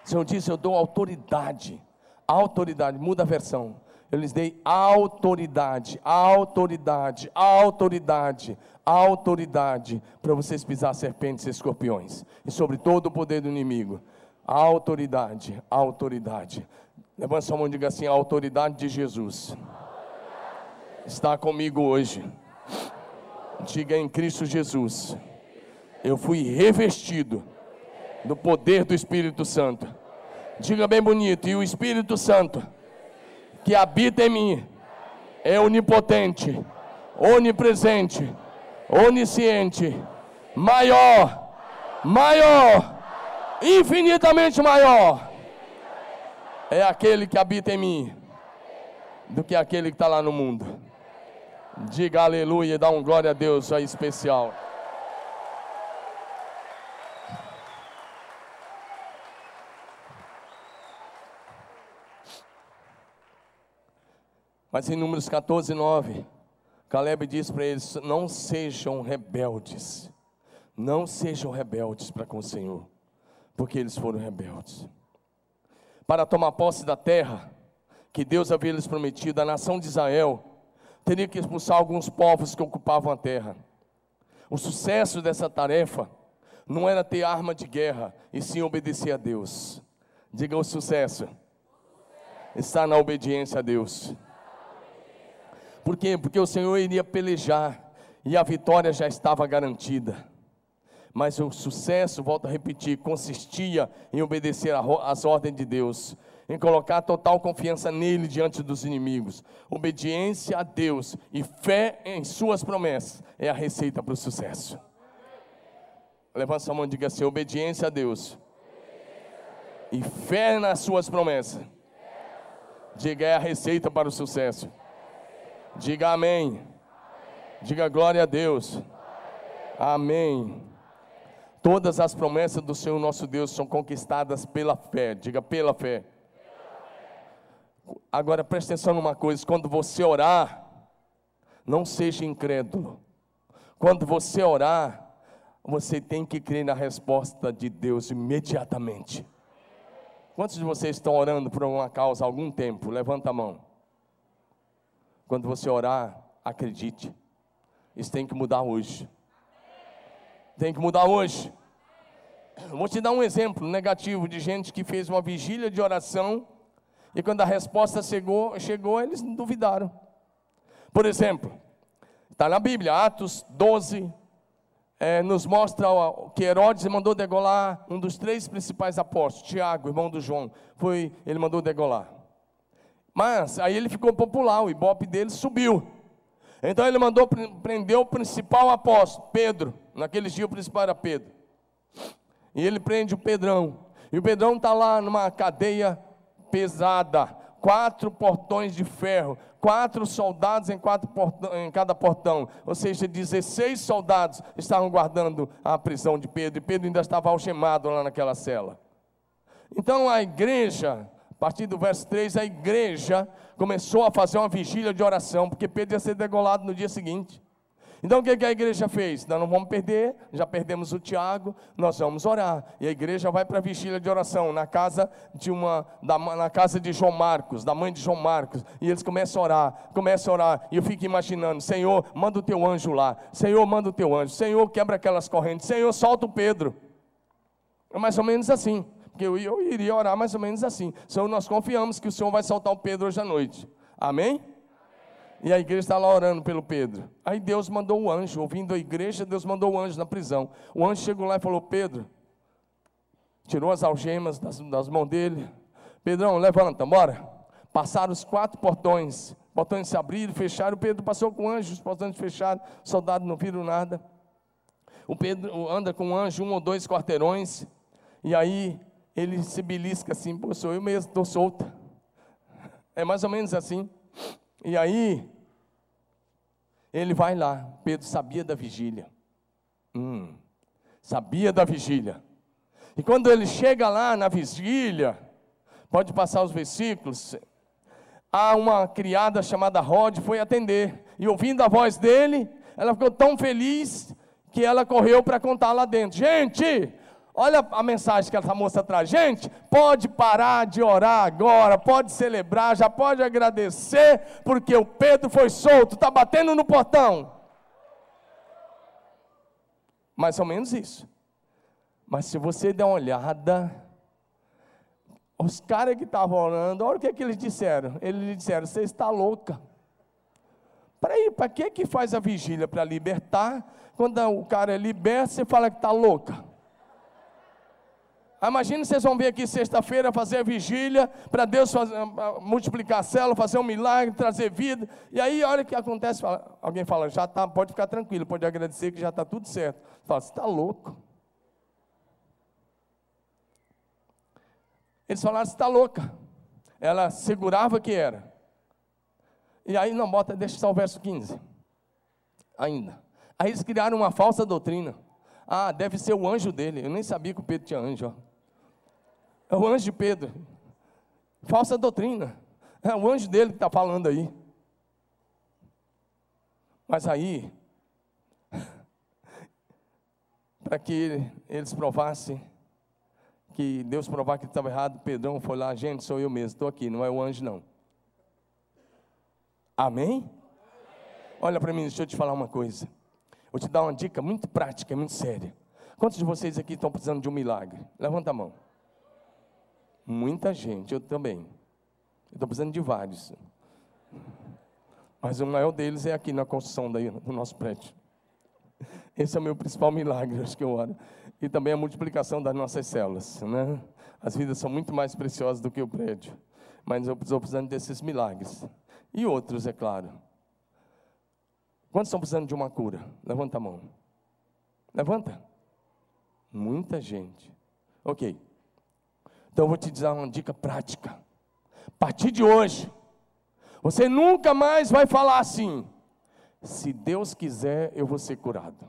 [SPEAKER 2] O Senhor disse: Eu dou autoridade. Autoridade, muda a versão. Eu lhes dei autoridade, autoridade, autoridade, autoridade para vocês pisar serpentes e escorpiões e sobre todo o poder do inimigo. Autoridade, autoridade. Levanta sua mão e diga assim: a autoridade de Jesus está comigo hoje. Diga em Cristo Jesus. eu fui revestido do poder do Espírito Santo. Diga bem bonito, e o Espírito Santo que habita em mim é onipotente, onipresente, onisciente, maior, maior, infinitamente maior. É aquele que habita em mim do que aquele que está lá no mundo. Diga aleluia e dá um glória a Deus aí especial. Mas em Números 14, 9, Caleb diz para eles: Não sejam rebeldes, não sejam rebeldes para com o Senhor, porque eles foram rebeldes. Para tomar posse da terra que Deus havia lhes prometido, a nação de Israel teria que expulsar alguns povos que ocupavam a terra. O sucesso dessa tarefa não era ter arma de guerra, e sim obedecer a Deus. Diga o sucesso. Está na obediência a Deus. Por quê? Porque o Senhor iria pelejar e a vitória já estava garantida. Mas o sucesso, volto a repetir, consistia em obedecer às ordens de Deus, em colocar total confiança nele diante dos inimigos. Obediência a Deus e fé em Suas promessas é a receita para o sucesso. Levanta sua mão e diga assim: obediência a Deus e fé nas Suas promessas. Diga é a receita para o sucesso. Diga amém. Diga glória a Deus. Amém. Todas as promessas do Senhor nosso Deus são conquistadas pela fé. Diga pela fé. Agora preste atenção numa coisa: quando você orar, não seja incrédulo. Quando você orar, você tem que crer na resposta de Deus imediatamente. Quantos de vocês estão orando por uma causa há algum tempo? Levanta a mão. Quando você orar, acredite. Isso tem que mudar hoje. Tem que mudar hoje. Vou te dar um exemplo negativo de gente que fez uma vigília de oração e quando a resposta chegou, chegou eles duvidaram. Por exemplo, está na Bíblia, Atos 12, é, nos mostra que Herodes mandou degolar um dos três principais apóstolos, Tiago, irmão do João. Foi, ele mandou degolar. Mas aí ele ficou popular, o ibope dele subiu. Então ele mandou prender o principal apóstolo, Pedro. Naqueles dias o principal era Pedro. E ele prende o Pedrão. E o Pedrão está lá numa cadeia pesada, quatro portões de ferro, quatro soldados em, quatro portão, em cada portão, ou seja, 16 soldados estavam guardando a prisão de Pedro, e Pedro ainda estava algemado lá naquela cela. Então a igreja a partir do verso 3, a igreja começou a fazer uma vigília de oração, porque Pedro ia ser degolado no dia seguinte. Então o que a igreja fez? Nós não vamos perder, já perdemos o Tiago, nós vamos orar. E a igreja vai para a vigília de oração na casa de uma, da, na casa de João Marcos, da mãe de João Marcos. E eles começam a orar, começam a orar. E eu fico imaginando, Senhor, manda o teu anjo lá. Senhor, manda o teu anjo. Senhor, quebra aquelas correntes. Senhor, solta o Pedro. É mais ou menos assim. Porque eu, eu iria orar mais ou menos assim. Senhor, nós confiamos que o Senhor vai soltar o Pedro hoje à noite. Amém? E a igreja está lá orando pelo Pedro. Aí Deus mandou um anjo, ouvindo a igreja, Deus mandou um anjo na prisão. O anjo chegou lá e falou: Pedro, tirou as algemas das, das mãos dele. Pedrão, levanta, bora. Passaram os quatro portões, portões se abriram, fecharam. O Pedro passou com o anjo, os portões fecharam, soldados não viram nada. O Pedro anda com o anjo um ou dois quarteirões, e aí ele se belisca assim, pô, sou eu mesmo, estou solta. É mais ou menos assim. E aí, ele vai lá, Pedro sabia da vigília. Hum, sabia da vigília. E quando ele chega lá na vigília, pode passar os versículos, há uma criada chamada Rod, foi atender. E ouvindo a voz dele, ela ficou tão feliz que ela correu para contar lá dentro. Gente, Olha a mensagem que essa moça traz. Gente, pode parar de orar agora, pode celebrar, já pode agradecer, porque o Pedro foi solto, está batendo no portão. Mais ou menos isso. Mas se você der uma olhada, os caras que estavam orando, olha o que, é que eles disseram. Eles disseram: Você está louca. Peraí, para que que faz a vigília? Para libertar? Quando o cara é liberto, você fala que está louca. Imagina vocês vão vir aqui sexta-feira fazer vigília para Deus fazer, multiplicar a célula, fazer um milagre, trazer vida. E aí, a hora que acontece, fala, alguém fala, já tá, pode ficar tranquilo, pode agradecer que já está tudo certo. Fala, você está louco. Eles falaram, você está louca. Ela segurava que era. E aí, não, bota, deixa só o verso 15. Ainda. Aí eles criaram uma falsa doutrina. Ah, deve ser o anjo dele. Eu nem sabia que o Pedro tinha anjo. Ó. É o anjo de Pedro. Falsa doutrina. É o anjo dele que está falando aí. Mas aí, (laughs) para que eles provassem, que Deus provar que estava errado, Pedrão foi lá, gente, sou eu mesmo, estou aqui, não é o anjo não. Amém? Olha para mim, deixa eu te falar uma coisa. Vou te dar uma dica muito prática, muito séria. Quantos de vocês aqui estão precisando de um milagre? Levanta a mão. Muita gente, eu também. Estou precisando de vários. Mas o maior deles é aqui na construção daí, do nosso prédio. Esse é o meu principal milagre, acho que eu oro. E também a multiplicação das nossas células. Né? As vidas são muito mais preciosas do que o prédio. Mas eu estou precisando desses milagres. E outros, é claro. Quantos estão precisando de uma cura? Levanta a mão. Levanta. Muita gente. Ok. Então eu vou te dar uma dica prática. A partir de hoje, você nunca mais vai falar assim: se Deus quiser, eu vou ser curado.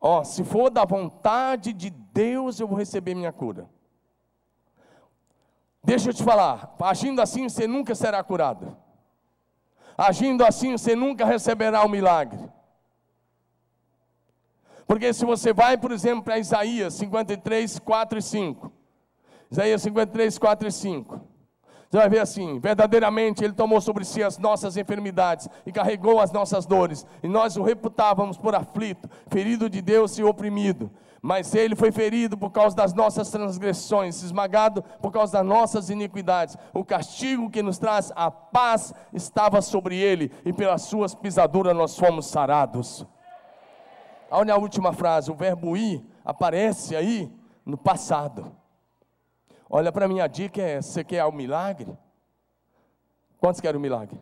[SPEAKER 2] Ó, se for da vontade de Deus, eu vou receber minha cura. Deixa eu te falar, agindo assim você nunca será curado. Agindo assim você nunca receberá o milagre. Porque se você vai, por exemplo, para Isaías 53, 4 e 5. Isaías 53, 4 e 5. Você vai ver assim: verdadeiramente Ele tomou sobre si as nossas enfermidades e carregou as nossas dores, e nós o reputávamos por aflito, ferido de Deus e oprimido. Mas Ele foi ferido por causa das nossas transgressões, esmagado por causa das nossas iniquidades. O castigo que nos traz a paz estava sobre Ele, e pelas Suas pisaduras nós fomos sarados. Olha a última frase, o verbo ir aparece aí no passado. Olha para mim, a dica é: você quer o milagre? Quantos querem o milagre?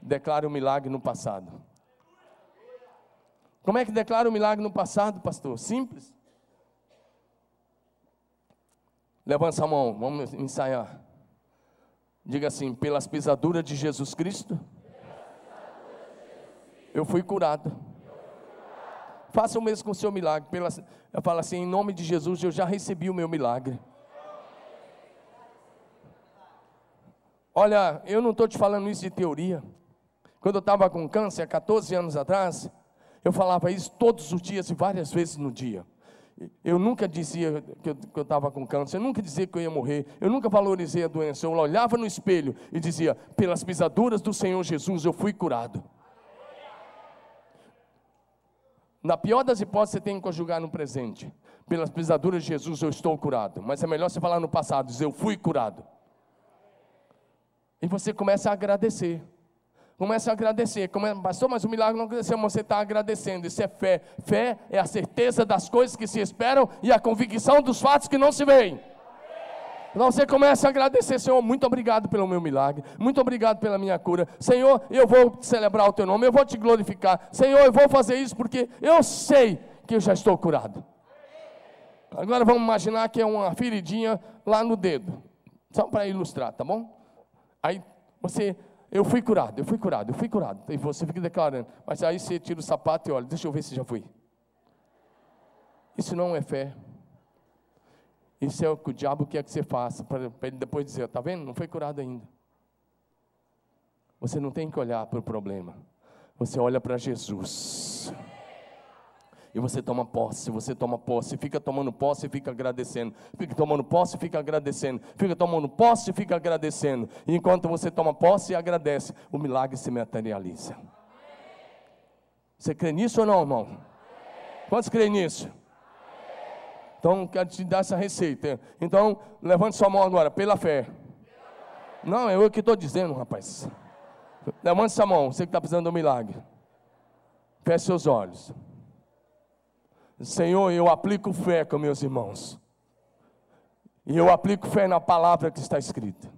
[SPEAKER 2] Declare o milagre no passado. Como é que declara o milagre no passado, pastor? Simples. Levanta a mão, vamos ensaiar. Diga assim: pelas pisaduras de Jesus Cristo, eu fui curado. Faça o mesmo com o seu milagre. Pela, eu falo assim, em nome de Jesus, eu já recebi o meu milagre. Olha, eu não estou te falando isso de teoria. Quando eu estava com câncer, há 14 anos atrás, eu falava isso todos os dias e várias vezes no dia. Eu nunca dizia que eu estava com câncer, eu nunca dizia que eu ia morrer, eu nunca valorizei a doença. Eu olhava no espelho e dizia: pelas pisaduras do Senhor Jesus eu fui curado. Na pior das hipóteses, você tem que conjugar no presente. Pelas pisaduras de Jesus eu estou curado. Mas é melhor você falar no passado, dizer eu fui curado. E você começa a agradecer. Começa a agradecer. Pastor, mas o milagre não aconteceu, mas você está agradecendo. Isso é fé. Fé é a certeza das coisas que se esperam e a convicção dos fatos que não se veem. Você começa a agradecer, Senhor, muito obrigado pelo meu milagre, muito obrigado pela minha cura. Senhor, eu vou celebrar o teu nome, eu vou te glorificar. Senhor, eu vou fazer isso porque eu sei que eu já estou curado. Agora vamos imaginar que é uma feridinha lá no dedo. Só para ilustrar, tá bom? Aí você, eu fui curado, eu fui curado, eu fui curado. E você fica declarando. Mas aí você tira o sapato e olha, deixa eu ver se já fui. Isso não é fé. Isso é o que o diabo quer que você faça, para ele depois dizer: está vendo? Não foi curado ainda. Você não tem que olhar para o problema, você olha para Jesus. E você toma posse, você toma posse, fica tomando posse e fica agradecendo. Fica tomando posse e fica agradecendo. Fica tomando posse e fica agradecendo. E enquanto você toma posse e agradece, o milagre se materializa. Você crê nisso ou não, irmão? Quantos creem nisso? Então, quero te dar essa receita. Então, levante sua mão agora, pela fé. Não, é eu que estou dizendo, rapaz. Levante sua mão, você que está precisando de um milagre. Feche seus olhos. Senhor, eu aplico fé com meus irmãos. E eu aplico fé na palavra que está escrita.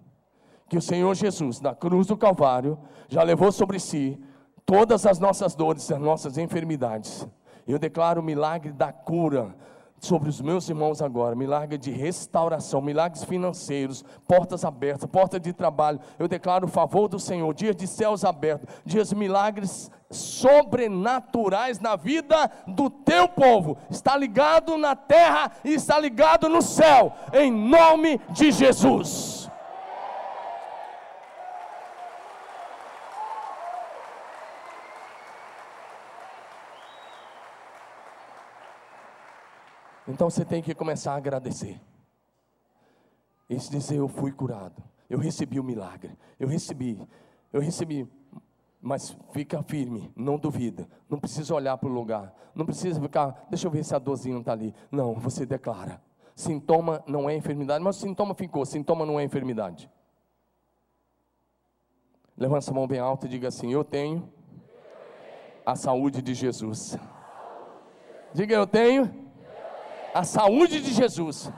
[SPEAKER 2] Que o Senhor Jesus, na cruz do Calvário, já levou sobre si todas as nossas dores, as nossas enfermidades. Eu declaro o milagre da cura sobre os meus irmãos agora, milagre de restauração, milagres financeiros, portas abertas, porta de trabalho. Eu declaro o favor do Senhor, dias de céus abertos, dias milagres sobrenaturais na vida do teu povo. Está ligado na terra e está ligado no céu, em nome de Jesus. Então você tem que começar a agradecer. E dizer: Eu fui curado, eu recebi o milagre, eu recebi, eu recebi. Mas fica firme, não duvida, não precisa olhar para o lugar, não precisa ficar, deixa eu ver se a dorzinha está ali. Não, você declara. Sintoma não é enfermidade, mas o sintoma ficou, sintoma não é enfermidade. Levanta a mão bem alta e diga assim: Eu tenho a saúde de Jesus. Diga eu tenho a saúde de Jesus.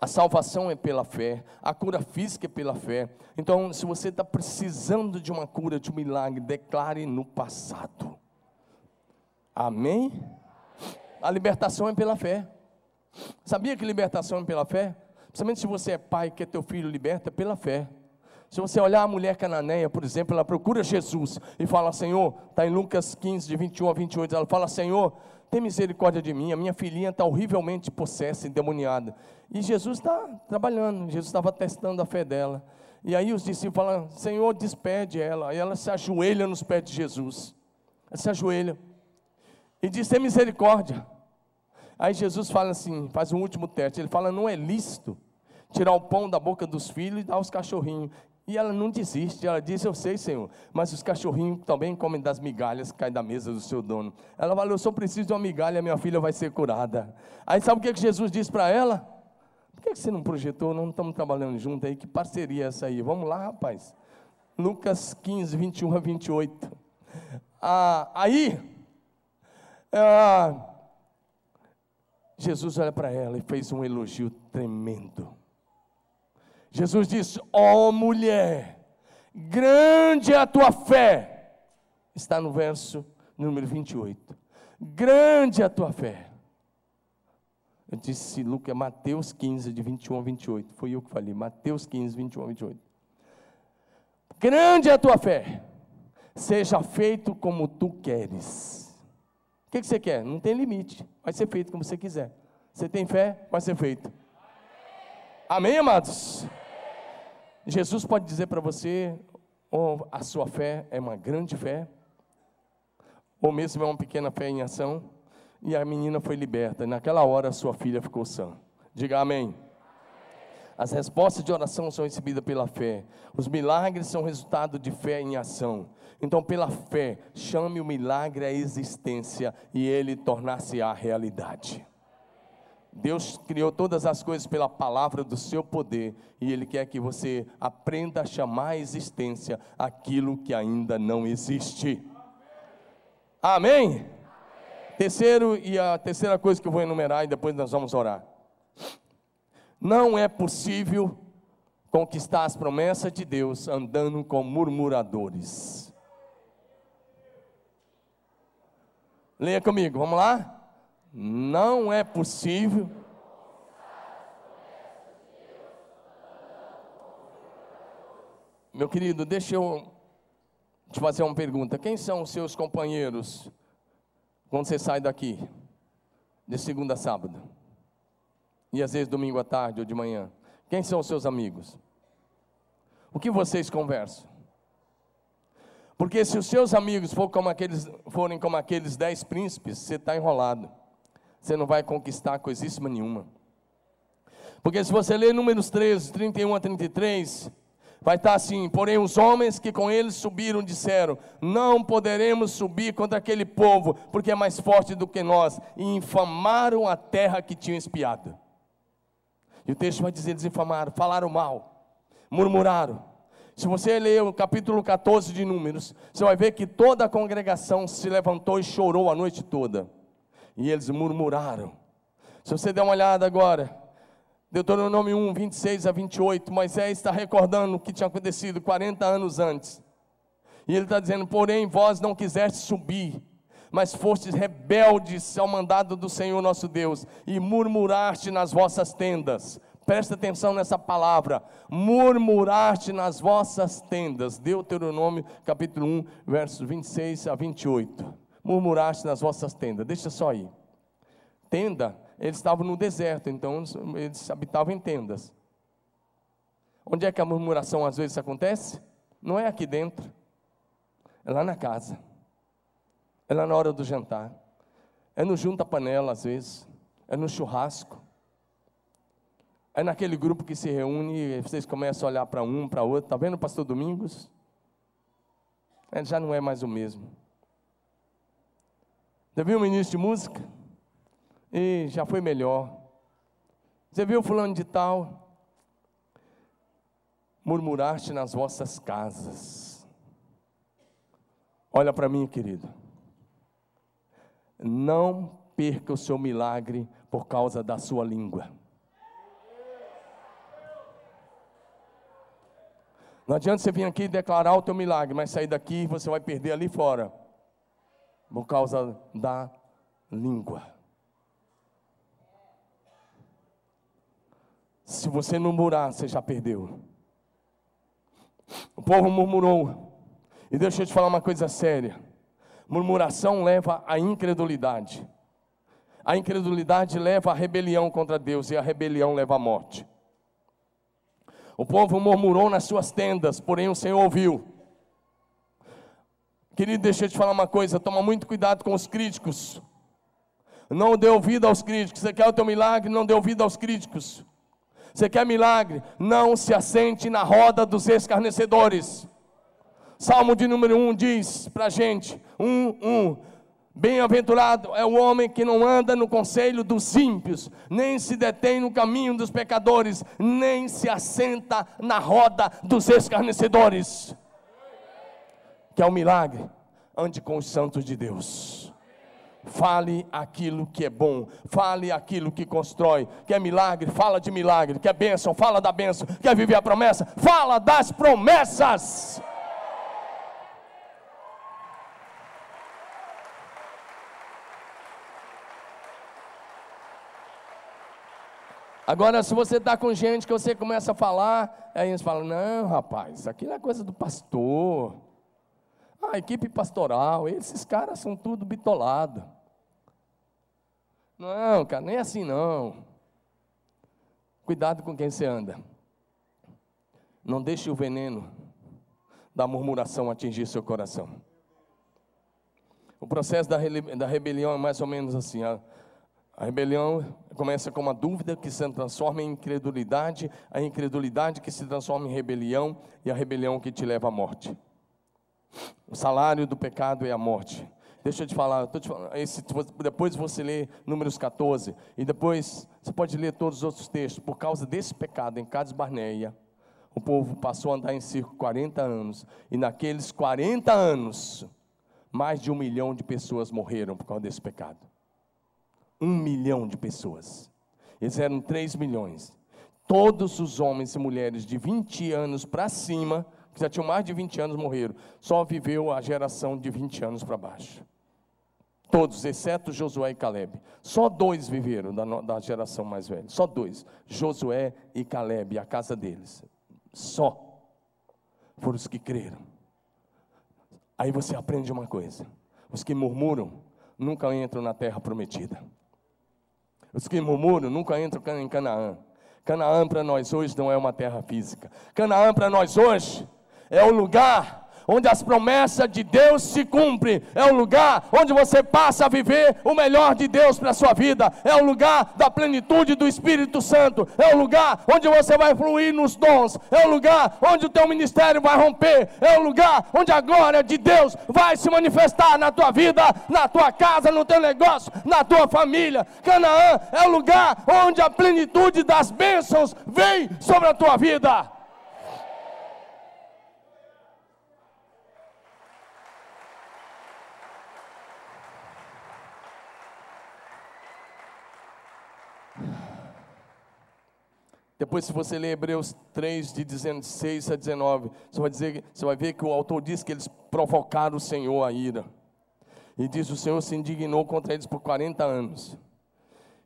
[SPEAKER 2] A salvação é pela fé, a cura física é pela fé. Então, se você está precisando de uma cura, de um milagre, declare no passado. Amém? A libertação é pela fé. Sabia que libertação é pela fé? Principalmente se você é pai, quer teu filho liberta, é pela fé. Se você olhar a mulher cananeia, por exemplo, ela procura Jesus e fala, Senhor, está em Lucas 15, de 21 a 28, ela fala, Senhor, tem misericórdia de mim, a minha filhinha está horrivelmente possessa, endemoniada. E Jesus está trabalhando, Jesus estava testando a fé dela. E aí os discípulos falam, Senhor, despede ela. E ela se ajoelha nos pés de Jesus. Ela se ajoelha. E diz, tem misericórdia. Aí Jesus fala assim, faz um último teste. Ele fala, não é lícito tirar o pão da boca dos filhos e dar aos cachorrinhos. E ela não desiste, ela diz: Eu sei, Senhor, mas os cachorrinhos também comem das migalhas que caem da mesa do seu dono. Ela fala: Eu só preciso de uma migalha, minha filha vai ser curada. Aí sabe o que, Jesus diz para ela? Por que, que você não projetou? Não estamos trabalhando junto aí? Que parceria é essa aí? Vamos lá, rapaz. Lucas 15, 21 a 28. Ah, aí, ah, Jesus olha para ela e fez um elogio tremendo. Jesus disse: Ó oh, mulher, grande é a tua fé. Está no verso número 28. Grande é a tua fé. Eu disse Lucas, Mateus 15, de 21 a 28. Foi eu que falei, Mateus 15, 21 a 28. Grande é a tua fé, seja feito como tu queres. O que, que você quer? Não tem limite, vai ser feito como você quiser. Você tem fé, vai ser feito. Amém, amados? Jesus pode dizer para você, ou a sua fé é uma grande fé, ou mesmo é uma pequena fé em ação, e a menina foi liberta. E naquela hora sua filha ficou sã. Diga amém. As respostas de oração são recebidas pela fé. Os milagres são resultado de fé em ação. Então, pela fé, chame o milagre à existência e ele tornar-se-á realidade. Deus criou todas as coisas pela palavra do seu poder e Ele quer que você aprenda a chamar à existência aquilo que ainda não existe. Amém? Terceiro, e a terceira coisa que eu vou enumerar e depois nós vamos orar. Não é possível conquistar as promessas de Deus andando com murmuradores. Leia comigo, vamos lá? Não é possível. Meu querido, deixa eu te fazer uma pergunta. Quem são os seus companheiros quando você sai daqui, de segunda a sábado? E às vezes domingo à tarde ou de manhã? Quem são os seus amigos? O que vocês conversam? Porque se os seus amigos forem como aqueles, forem como aqueles dez príncipes, você está enrolado você não vai conquistar coisíssima nenhuma. Porque se você ler Números 13, 31 a 33, vai estar assim: Porém, os homens que com eles subiram disseram: Não poderemos subir contra aquele povo, porque é mais forte do que nós, e infamaram a terra que tinham espiado. E o texto vai dizer: eles infamaram, falaram mal, murmuraram. Se você ler o capítulo 14 de Números, você vai ver que toda a congregação se levantou e chorou a noite toda. E eles murmuraram. Se você der uma olhada agora, Deuteronômio 1, 26 a 28, Moisés está recordando o que tinha acontecido 40 anos antes. E ele está dizendo: Porém, vós não quiseste subir, mas fostes rebeldes ao mandado do Senhor nosso Deus, e murmuraste nas vossas tendas. Presta atenção nessa palavra: murmuraste nas vossas tendas. Deuteronômio capítulo 1, versos 26 a 28. Murmuraste nas vossas tendas. Deixa só aí. Tenda, eles estavam no deserto, então eles habitavam em tendas. Onde é que a murmuração às vezes acontece? Não é aqui dentro é lá na casa, é lá na hora do jantar, é no junta-panela às vezes, é no churrasco, é naquele grupo que se reúne e vocês começam a olhar para um, para outro, está vendo, pastor Domingos? Ele já não é mais o mesmo. Você viu o ministro de música? E já foi melhor. Você viu fulano de tal? Murmuraste nas vossas casas Olha para mim, querido. Não perca o seu milagre por causa da sua língua. Não adianta você vir aqui declarar o teu milagre, mas sair daqui você vai perder ali fora. Por causa da língua. Se você não murmurar, você já perdeu. O povo murmurou. E deixa eu te falar uma coisa séria: murmuração leva à incredulidade, a incredulidade leva à rebelião contra Deus, e a rebelião leva à morte. O povo murmurou nas suas tendas, porém o Senhor ouviu. Querido, deixa eu te falar uma coisa: toma muito cuidado com os críticos. Não dê ouvido aos críticos. Você quer o teu milagre? Não dê ouvido aos críticos. Você quer milagre? Não se assente na roda dos escarnecedores. Salmo de número 1 diz para a gente: 1, 1. Bem-aventurado é o homem que não anda no conselho dos ímpios, nem se detém no caminho dos pecadores, nem se assenta na roda dos escarnecedores. Que é o um milagre, ande com os santos de Deus. Fale aquilo que é bom, fale aquilo que constrói. Quer milagre? Fala de milagre. Quer bênção? Fala da bênção. Quer viver a promessa? Fala das promessas. Agora, se você está com gente que você começa a falar, aí eles falam: não, rapaz, isso aqui não é coisa do pastor. A equipe pastoral, esses caras são tudo bitolado. Não, cara, nem assim não. Cuidado com quem você anda. Não deixe o veneno da murmuração atingir seu coração. O processo da, rebelião é mais ou menos assim. A rebelião começa com uma dúvida que se transforma em incredulidade, a incredulidade que se transforma em rebelião e a rebelião que te leva à morte. O salário do pecado é a morte. Deixa eu te falar, te falando esse, depois você lê Números 14 e depois você pode ler todos os outros textos. Por causa desse pecado em Cades Barneia, o povo passou a andar em circo 40 anos e naqueles 40 anos, mais de um milhão de pessoas morreram por causa desse pecado um milhão de pessoas. Eles eram três milhões. Todos os homens e mulheres de 20 anos para cima, que já tinham mais de 20 anos, morreram. Só viveu a geração de 20 anos para baixo. Todos, exceto Josué e Caleb. Só dois viveram da, da geração mais velha. Só dois. Josué e Caleb, a casa deles. Só. Foram os que creram. Aí você aprende uma coisa: os que murmuram nunca entram na terra prometida. Os que murmuram nunca entram em Canaã. Canaã para nós hoje não é uma terra física. Canaã para nós hoje é o lugar onde as promessas de Deus se cumprem, é o lugar onde você passa a viver o melhor de Deus para a sua vida, é o lugar da plenitude do Espírito Santo, é o lugar onde você vai fluir nos dons, é o lugar onde o teu ministério vai romper, é o lugar onde a glória de Deus vai se manifestar na tua vida, na tua casa, no teu negócio, na tua família. Canaã é o lugar onde a plenitude das bênçãos vem sobre a tua vida. Depois, se você ler Hebreus 3, de 16 a 19, você vai, dizer, você vai ver que o autor diz que eles provocaram o Senhor a ira. E diz: O Senhor se indignou contra eles por 40 anos.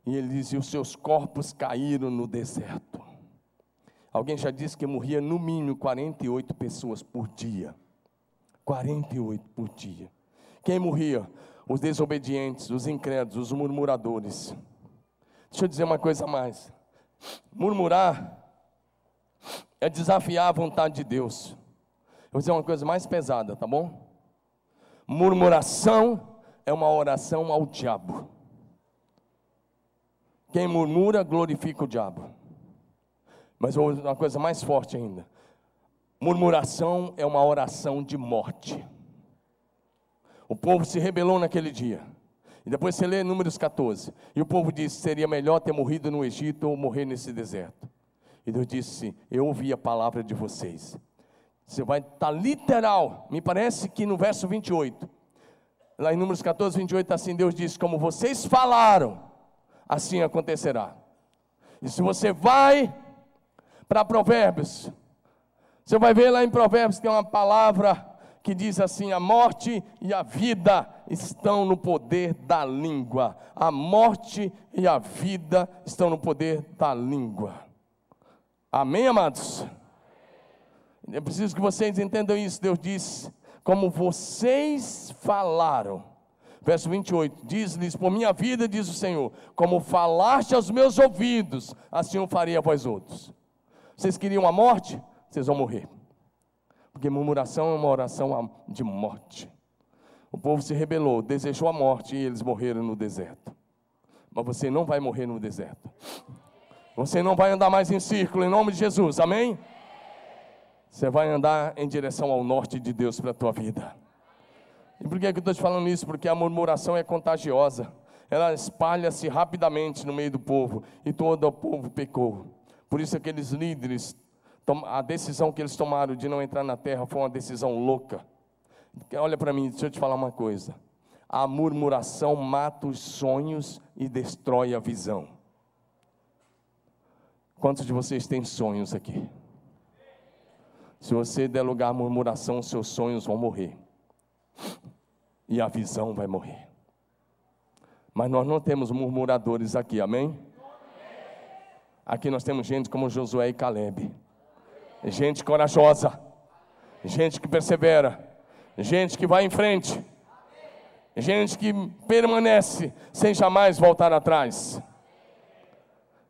[SPEAKER 2] E ele diz: E os seus corpos caíram no deserto. Alguém já disse que morria no mínimo 48 pessoas por dia. 48 por dia. Quem morria? Os desobedientes, os incrédulos, os murmuradores. Deixa eu dizer uma coisa a mais. Murmurar é desafiar a vontade de Deus. Eu vou dizer uma coisa mais pesada, tá bom? Murmuração é uma oração ao diabo. Quem murmura glorifica o diabo. Mas uma coisa mais forte ainda: murmuração é uma oração de morte. O povo se rebelou naquele dia. E depois você lê Números 14. E o povo disse: seria melhor ter morrido no Egito ou morrer nesse deserto. E Deus disse: Eu ouvi a palavra de vocês. Você vai estar tá literal, me parece que no verso 28. Lá em Números 14, 28, assim Deus disse: Como vocês falaram, assim acontecerá. E se você vai para Provérbios, você vai ver lá em Provérbios que tem uma palavra que diz assim: a morte e a vida estão no poder da língua. A morte e a vida estão no poder da língua. Amém, amados? Eu preciso que vocês entendam isso. Deus diz: como vocês falaram. Verso 28, diz-lhes, por minha vida, diz o Senhor, como falaste aos meus ouvidos, assim eu faria a vós outros. Vocês queriam a morte? Vocês vão morrer. Porque murmuração é uma oração de morte. O povo se rebelou, desejou a morte e eles morreram no deserto. Mas você não vai morrer no deserto. Você não vai andar mais em círculo, em nome de Jesus, amém? Você vai andar em direção ao norte de Deus para a tua vida. E por que, que eu estou te falando isso? Porque a murmuração é contagiosa. Ela espalha-se rapidamente no meio do povo. E todo o povo pecou. Por isso aqueles líderes a decisão que eles tomaram de não entrar na terra foi uma decisão louca. Olha para mim, deixa eu te falar uma coisa. A murmuração mata os sonhos e destrói a visão. Quantos de vocês têm sonhos aqui? Se você der lugar à murmuração, seus sonhos vão morrer. E a visão vai morrer. Mas nós não temos murmuradores aqui, amém? Aqui nós temos gente como Josué e Caleb gente corajosa, gente que persevera, gente que vai em frente, gente que permanece sem jamais voltar atrás.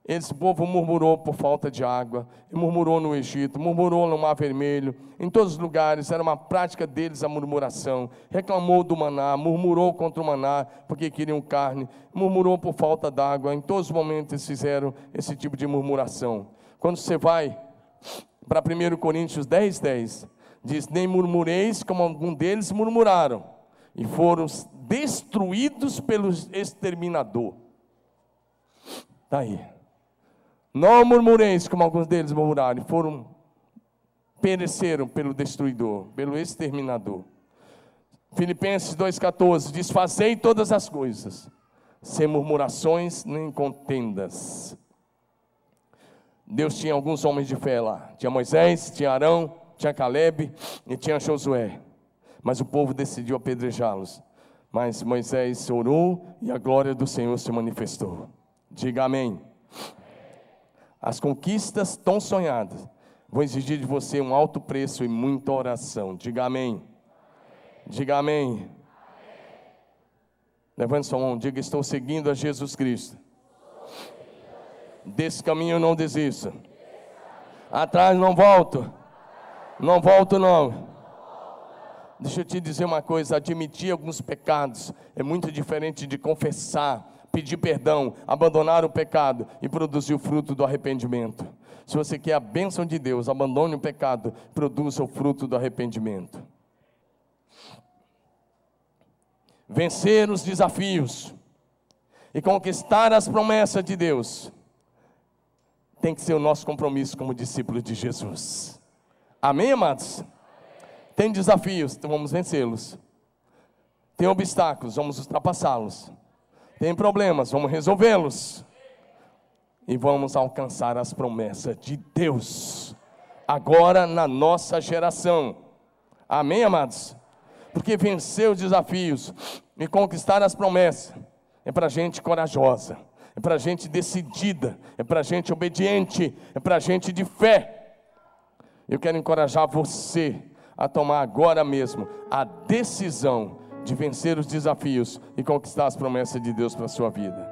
[SPEAKER 2] Esse povo murmurou por falta de água, murmurou no Egito, murmurou no Mar Vermelho, em todos os lugares, era uma prática deles a murmuração. Reclamou do maná, murmurou contra o maná, porque queriam carne, murmurou por falta d'água. Em todos os momentos eles fizeram esse tipo de murmuração. Quando você vai para 1 Coríntios 10, 10, diz: Nem murmureis como algum deles murmuraram, e foram destruídos pelo exterminador. Está aí. Não murmureis como alguns deles murmuraram, e foram, pereceram pelo destruidor, pelo exterminador. Filipenses 2,14 diz: Fazei todas as coisas, sem murmurações nem contendas Deus tinha alguns homens de fé lá. Tinha Moisés, tinha Arão, tinha Caleb e tinha Josué. Mas o povo decidiu apedrejá-los. Mas Moisés orou e a glória do Senhor se manifestou. Diga amém. As conquistas tão sonhadas vão exigir de você um alto preço e muita oração. Diga amém. Diga amém. Levante sua mão, diga: Estou seguindo a Jesus Cristo. Desse caminho eu não desisto. Atrás não volto. Não volto não. Deixa eu te dizer uma coisa: admitir alguns pecados é muito diferente de confessar, pedir perdão, abandonar o pecado e produzir o fruto do arrependimento. Se você quer a bênção de Deus, abandone o pecado, produza o fruto do arrependimento. Vencer os desafios e conquistar as promessas de Deus tem que ser o nosso compromisso como discípulos de Jesus. Amém, amados? Tem desafios, então vamos vencê-los. Tem obstáculos, vamos ultrapassá-los. Tem problemas, vamos resolvê-los. e vamos alcançar as promessas de Deus, agora na nossa geração. Amém, amados? Porque vencer os desafios e conquistar as promessas é para gente corajosa, é para gente decidida, é para gente obediente, é para gente de fé. Eu quero encorajar você a tomar agora mesmo a decisão de vencer os desafios e conquistar as promessas de Deus para a sua vida.